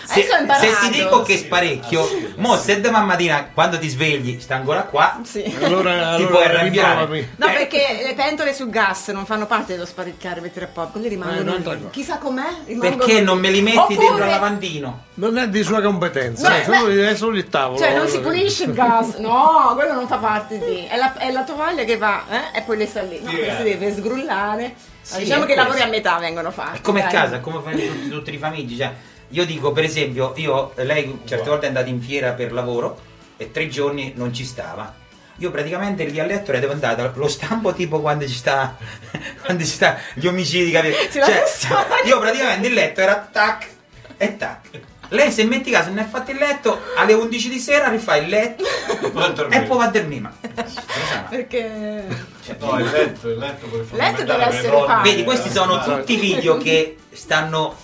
Se, se ti dico che sparecchio, mo se domani mattina quando ti svegli sta ancora qua, sì. Allora, ti allora puoi arrabbiare. No, Eh, perché le pentole sul gas non fanno parte dello sparecchiare mettere a poco, quelli Eh, rimangono un'altra lì. cosa. Chissà com'è. rimangono perché lì. non me li metti Oppure- dentro al lavandino? Non è di sua competenza, No, eh, solo, beh, è solo il tavolo. Cioè, non si pulisce il gas, no, quello non fa parte di. È la, è la tovaglia che va, eh, e poi le sta lì. No, Sì, poi eh. si deve sgrullare. Sì, diciamo che i lavori a metà vengono fatti. È come a casa, come fanno tutti, tutti i famigli. Cioè, io dico, per esempio, io, lei certe volte è andata in fiera per lavoro e tre giorni non ci stava. Io praticamente lì a letto ero andata lo stampo tipo quando ci sta quando ci sta gli omicidi, capito? Cioè, io praticamente il letto era tac e tac. Lei se metti caso non è fatto il letto, alle 11 di sera rifà il letto e poi va a dormire. Ma- Perché. cioè, No, il letto, il letto poi è Letto deve per essere fatto. Vedi, questi sono tutti video che stanno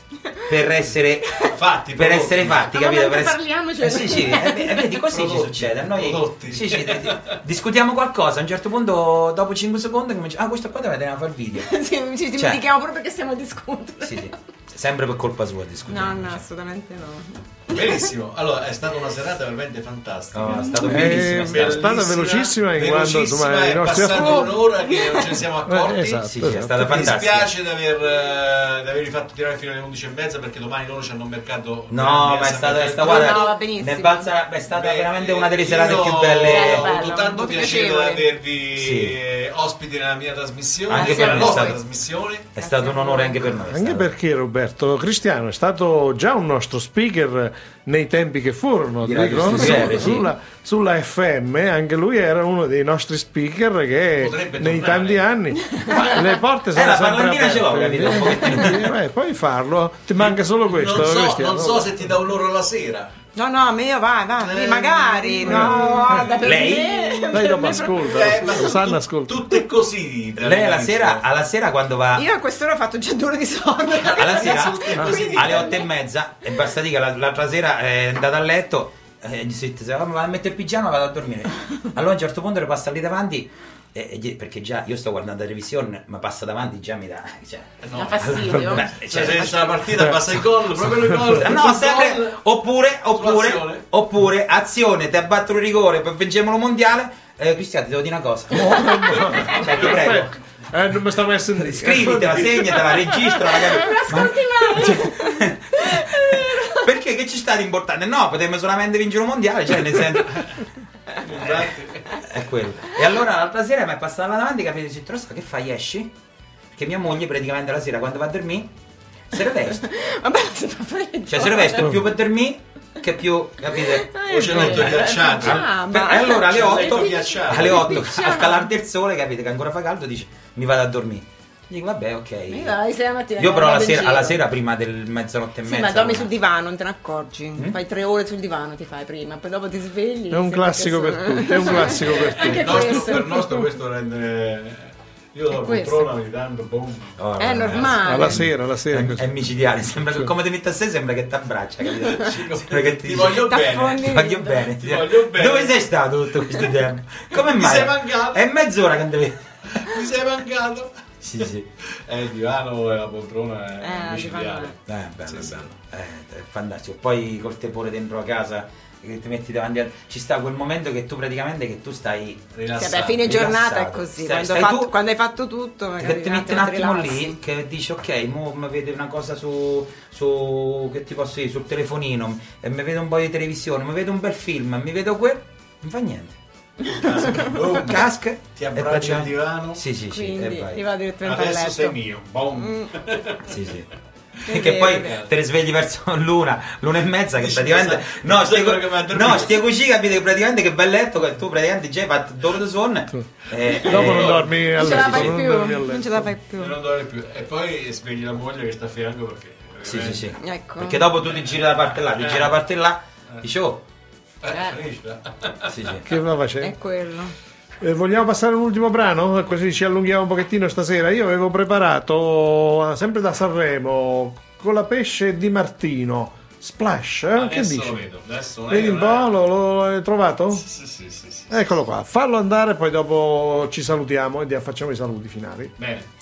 per essere Fatti, per prodotti. essere fatti, Ma capito? Per ess- parliamoci- eh, sì, sì, eh, eh, vedi, così ci Prodotti, succede. A noi prodotti. sì, sì, di- discutiamo qualcosa, a un certo punto, dopo 5 secondi, comincia, ah, questo qua deve andare a fare il video. sì, ci Cioè- dimentichiamo proprio perché stiamo a discutere. Sì, sì. Sempre per colpa sua discutiamo. No, no, assolutamente no. Benissimo, allora è stata una serata veramente fantastica. No, è stato Eh, bellissimo. è stata velocissima in quanto insomma è nostri passata ascolti- un'ora che non ce ne siamo accorti. Eh, esatto, Sì, sì, è esatto. stata Mi fantastica. dispiace di, aver, eh, di avervi fatto tirare fino alle 11 e mezza perché domani loro hanno un mercato No, ma è stata, è stata guarda, No, va benissimo. ne è balza- beh, è stata Beh, veramente una delle serate più belle. Ho avuto tanto piacere di avervi Sì. ospiti nella mia trasmissione, Anche per noi. nostra È stato- trasmissione. È stato un onore anche per noi. Anche perché Roberto Cristiano è stato già un nostro speaker nei tempi che furono, Di Radio? Studiere, sì. sulla, sulla FM, anche lui era uno dei nostri speaker che Potrebbe nei tornare. tanti anni le porte sono Eh, la sempre parlantina ce l'ho, aperte. Un. Eh, puoi farlo, ti manca solo questo. non, so, non so se ti dà un'ora la sera. No, no, a me io vai, vai, Eh, magari, eh, no, guarda, per Lei? me- Lei dopo ascolta, Eh, Rosanna tu- ascolta. Tutto è così. Lei alla sera, alla sera quando va Io a quest'ora ho fatto già due ore di sonno. alla sera alle otto e mezza e basta dire che la- l'altra sera è andata a letto e gli si dice "Ah, ma vado a mettere il pigiama vado a dormire allora a un certo punto le passa lì davanti perché già io sto guardando la televisione ma passa davanti già mi dà cioè, fa fastidio. beh, Cioè, cioè, se la partita passa il gol, proprio il gol. no, sempre, gol. oppure, oppure, Sull'azione. oppure, azione, ti abbatto il rigore per vincere il mondiale. Eh, Cristiano, ti devo dire una cosa. cioè, ti prego, Eh, non mi sta messo in scrivitela, segnatela, registra. Non ascolti mai. Perché che ci sta di importante? No, potremmo solamente vincere un mondiale, cioè nel senso. Infatti. È quello. E allora l'altra sera mi è passata davanti e capito, dice, Trosta, che fai? Esci? Perché mia moglie praticamente la sera quando va a dormire se ne veste. Vabbè, si fa freddo. Cioè se ne veste più per dormire che più, capite? O c'è l'otto ghiacciato. Ah, ma- e allora alle C'è 8, letto ghiacciato. alle 8 Diciamo. al calar del sole, capite che ancora fa caldo, dice mi vado a dormire. Dico vabbè, ok. Dai, sei la mattina. Io però alla sera, alla sera prima del mezzanotte e Sì, mezza. ma dormi una- sul divano, non te ne accorgi. Mm? Fai tre ore sul divano, ti fai prima, poi dopo ti svegli. È un classico per tutti, è un classico per tutti. Anche nostro, questo. per nostro questo rende... Io la poltrona ogni tanto, boom. Oh, È normale. Alla sera, alla sera È, è micidiale, sembra che come ti metti a sé sembra che ti abbraccia, capito? Sembra che Ti voglio bene. Ti voglio bene. Ti voglio bene. Dove sei stato tutto questo tempo? Come Mi mai? sei mancato. È mezz'ora che devi. Mi sei mancato. Sì, sì. Eh, il divano e la poltrona è Eh, micidiale. Eh, bello, Sì, sì. bello. Eh, è fantastico. Poi col tepore dentro la casa che ti metti davanti a... Ci sta quel momento che tu praticamente che tu stai Sì, Rilassato. vabbè, fine giornata è rilassato. così. Stai- Quando, stai hai fatto, tu- quando hai fatto tutto, magari che ti metti un ti attimo rilassi. lì che dici ok mo mi vede una cosa su, su che ti posso dire sul telefonino e mi vedo un po' di televisione mi vedo un bel film mi vedo quel non fa niente Boom. casca Ti e abbraccia il divano. sì sì sì e Quindi vai. direttamente a Adesso letto. sei mio. Boom. Mm. sì sì che vero, poi te ne svegli verso l'una, l'una e mezza che praticamente no, che ha dormito. no, stai così capite che praticamente che bel letto che tu praticamente già hai fatto d'ora di sonno e, Dopo non e- dormi a Non ce la letto. fai non ce la fai più. E non dormi più. E poi svegli la moglie che sta a fianco perché. sì sì sì Ecco. perché dopo tu ti giri da parte là ti giri da parte là dici oh Eh, Eh. sì sì Che va facendo? È quello. Eh, vogliamo passare all'ultimo brano? Così ci allunghiamo un pochettino stasera. Io avevo preparato, eh, sempre da Sanremo, con la pesce di Martino. Splash, eh? che Adesso dici? lo vedo. Adesso Vedi un po', lo, lo hai trovato? Sì, sì, sì, sì. Eccolo qua, fallo andare, poi dopo ci salutiamo e facciamo i saluti finali. Bene.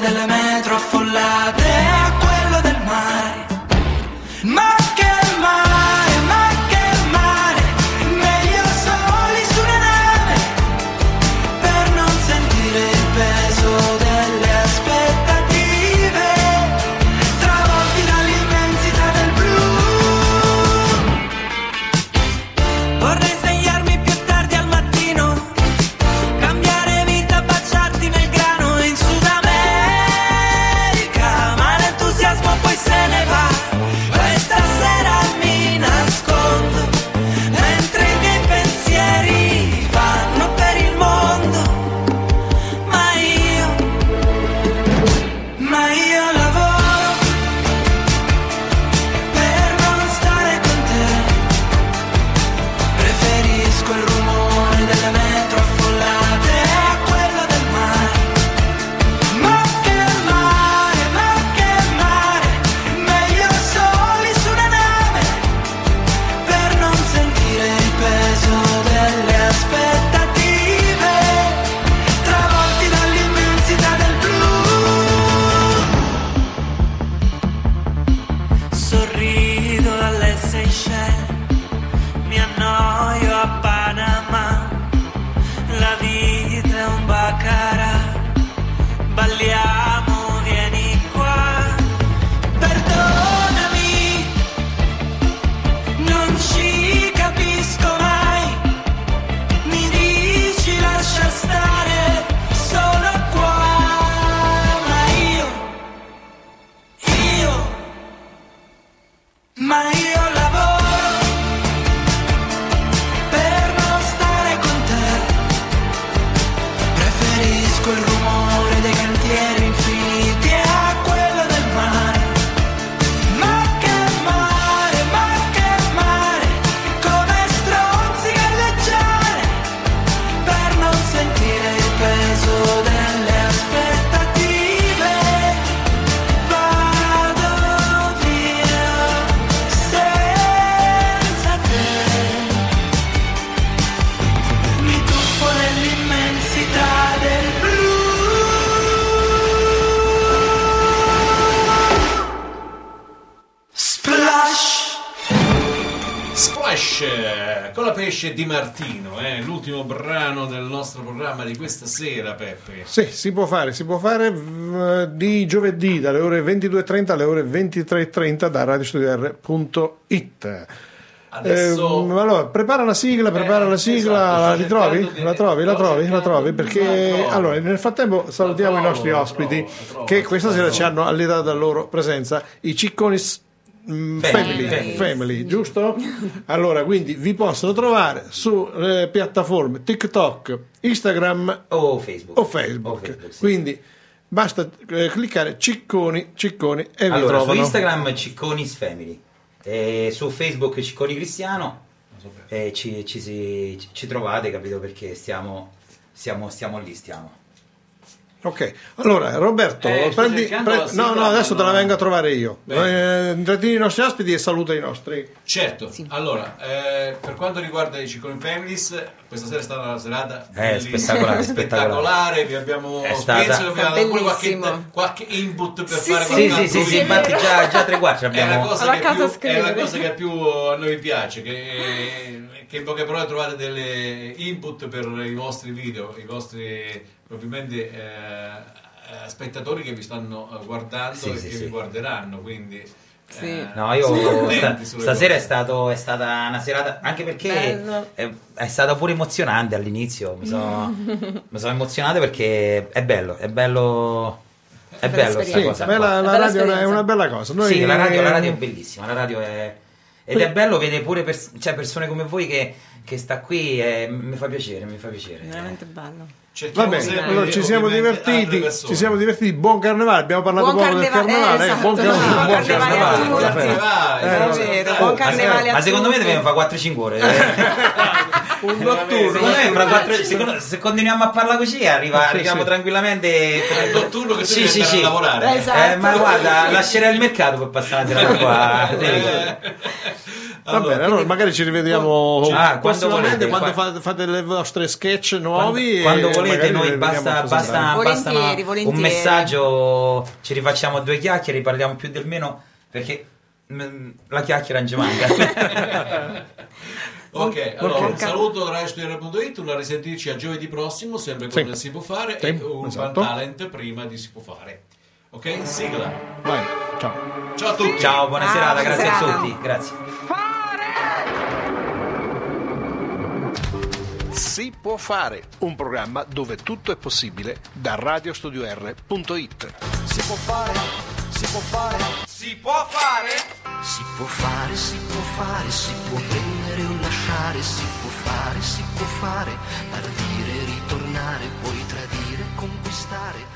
delle metro affollate programma di questa sera, Peppe. Sì, si può fare, si può fare eh, di giovedì dalle ore 22.30 alle ore 23.30 da radiostudio.it. Adesso- Eh, allora, prepara la sigla, prepara la sigla, esatto, la ritrovi? di- La trovi, la trovi, la trovi? Perché la trovo. allora, nel frattempo salutiamo La i nostri trovo, la ospiti trovo, la trovo, che la questa trovo. sera ci hanno alletato dalla loro presenza, i Cicconis mm, Family. Family, Family. Giusto? Allora, quindi vi possono trovare su eh, piattaforme TikTok, Instagram O Facebook. o Facebook. O Facebook, sì. Quindi basta eh, cliccare Cicconi, Cicconi e vi Allora, su trovano. Instagram Cicconis Family, e su Facebook Cicconi Cristiano, e ci, ci si- ci- ci trovate, capito? Perché stiamo, stiamo, stiamo lì, stiamo. Ok, allora Roberto, Eh, prendi, pre- no, no, adesso te la no. vengo a trovare io. Eh, i nostri ospiti e saluta i nostri. Certo, allora, eh, per quanto riguarda i Ciccone Families, questa sera è stata una serata Eh, bellissima, spettacolare, spettacolare, vi abbiamo, È stata- che abbiamo dato pure qualche, qualche input per Sì, fare sì, Sì, qualche sì, sì, altro sì, video. infatti già, già tre quarti È la, abbiamo... cosa che casa più, è la cosa che più a noi piace, che, che in poche parole trovate delle input per i vostri video, i vostri probabilmente eh, eh, spettatori che vi stanno eh, guardando Sì, e sì, che sì. vi guarderanno, quindi... Sì. eh, No, io sta- stasera è, stato, è stata una serata, anche perché è, è stata pure emozionante all'inizio, mi sono, mi sono emozionato perché è bello, è bello, è Bella bello. Sì, cosa. beh, qua. la, la Bella radio è una bella cosa. Noi, Sì, la radio, la radio è bellissima, la radio è... Ed è bello vedere pure pers- cioè, persone come voi che, che sta qui e mi fa piacere, mi fa piacere. Veramente bello. Va Cerchiamo bene, sempre, allora ci siamo divertiti, ci siamo divertiti, buon carnevale, abbiamo parlato Buon poco del carnevale, carnevale, eh, eh, buon esatto, carnevale, buon buon carnevale a carnevale. tutti. Carnevale, Eh, buon Ma, carnevale a ma secondo me dobbiamo fare 4-5 ore. eh. Un notturno. Secondo me fra quattro- secondo- se continuiamo a parlare così arriva, Sì, arriviamo sì. tranquillamente È il notturno che tu devi andare a lavorare. Eh, esatto. Eh, ma guarda, lascerei il mercato per passare la serata qua. Va bene, allora magari ci rivediamo Ah, quando volete, quando qua- fate, le vostre sketch nuovi. Quando e volete, noi basta, a basta, basta Volentieri, volentieri. un messaggio, ci rifacciamo due chiacchiere, parliamo più del meno perché mm, la chiacchiera non ci manca. Ok, allora un saluto da radiostudio.it, una risentirci a giovedì prossimo, sempre Sì. il Si può fare Sì, e un esatto. fan talent prima di Si può fare. Ok, sigla. Vai, ciao. Ciao a tutti. Ciao, buona Ciao, serata, buona grazie a serata. tutti, grazie. Si può fare, un programma dove tutto è possibile da radiostudio.it. Si può fare, si può fare, Si può fare? Si può fare, si può fare, si può prendere o lasciare, si può fare, si può fare, partire, ritornare, puoi tradire, conquistare,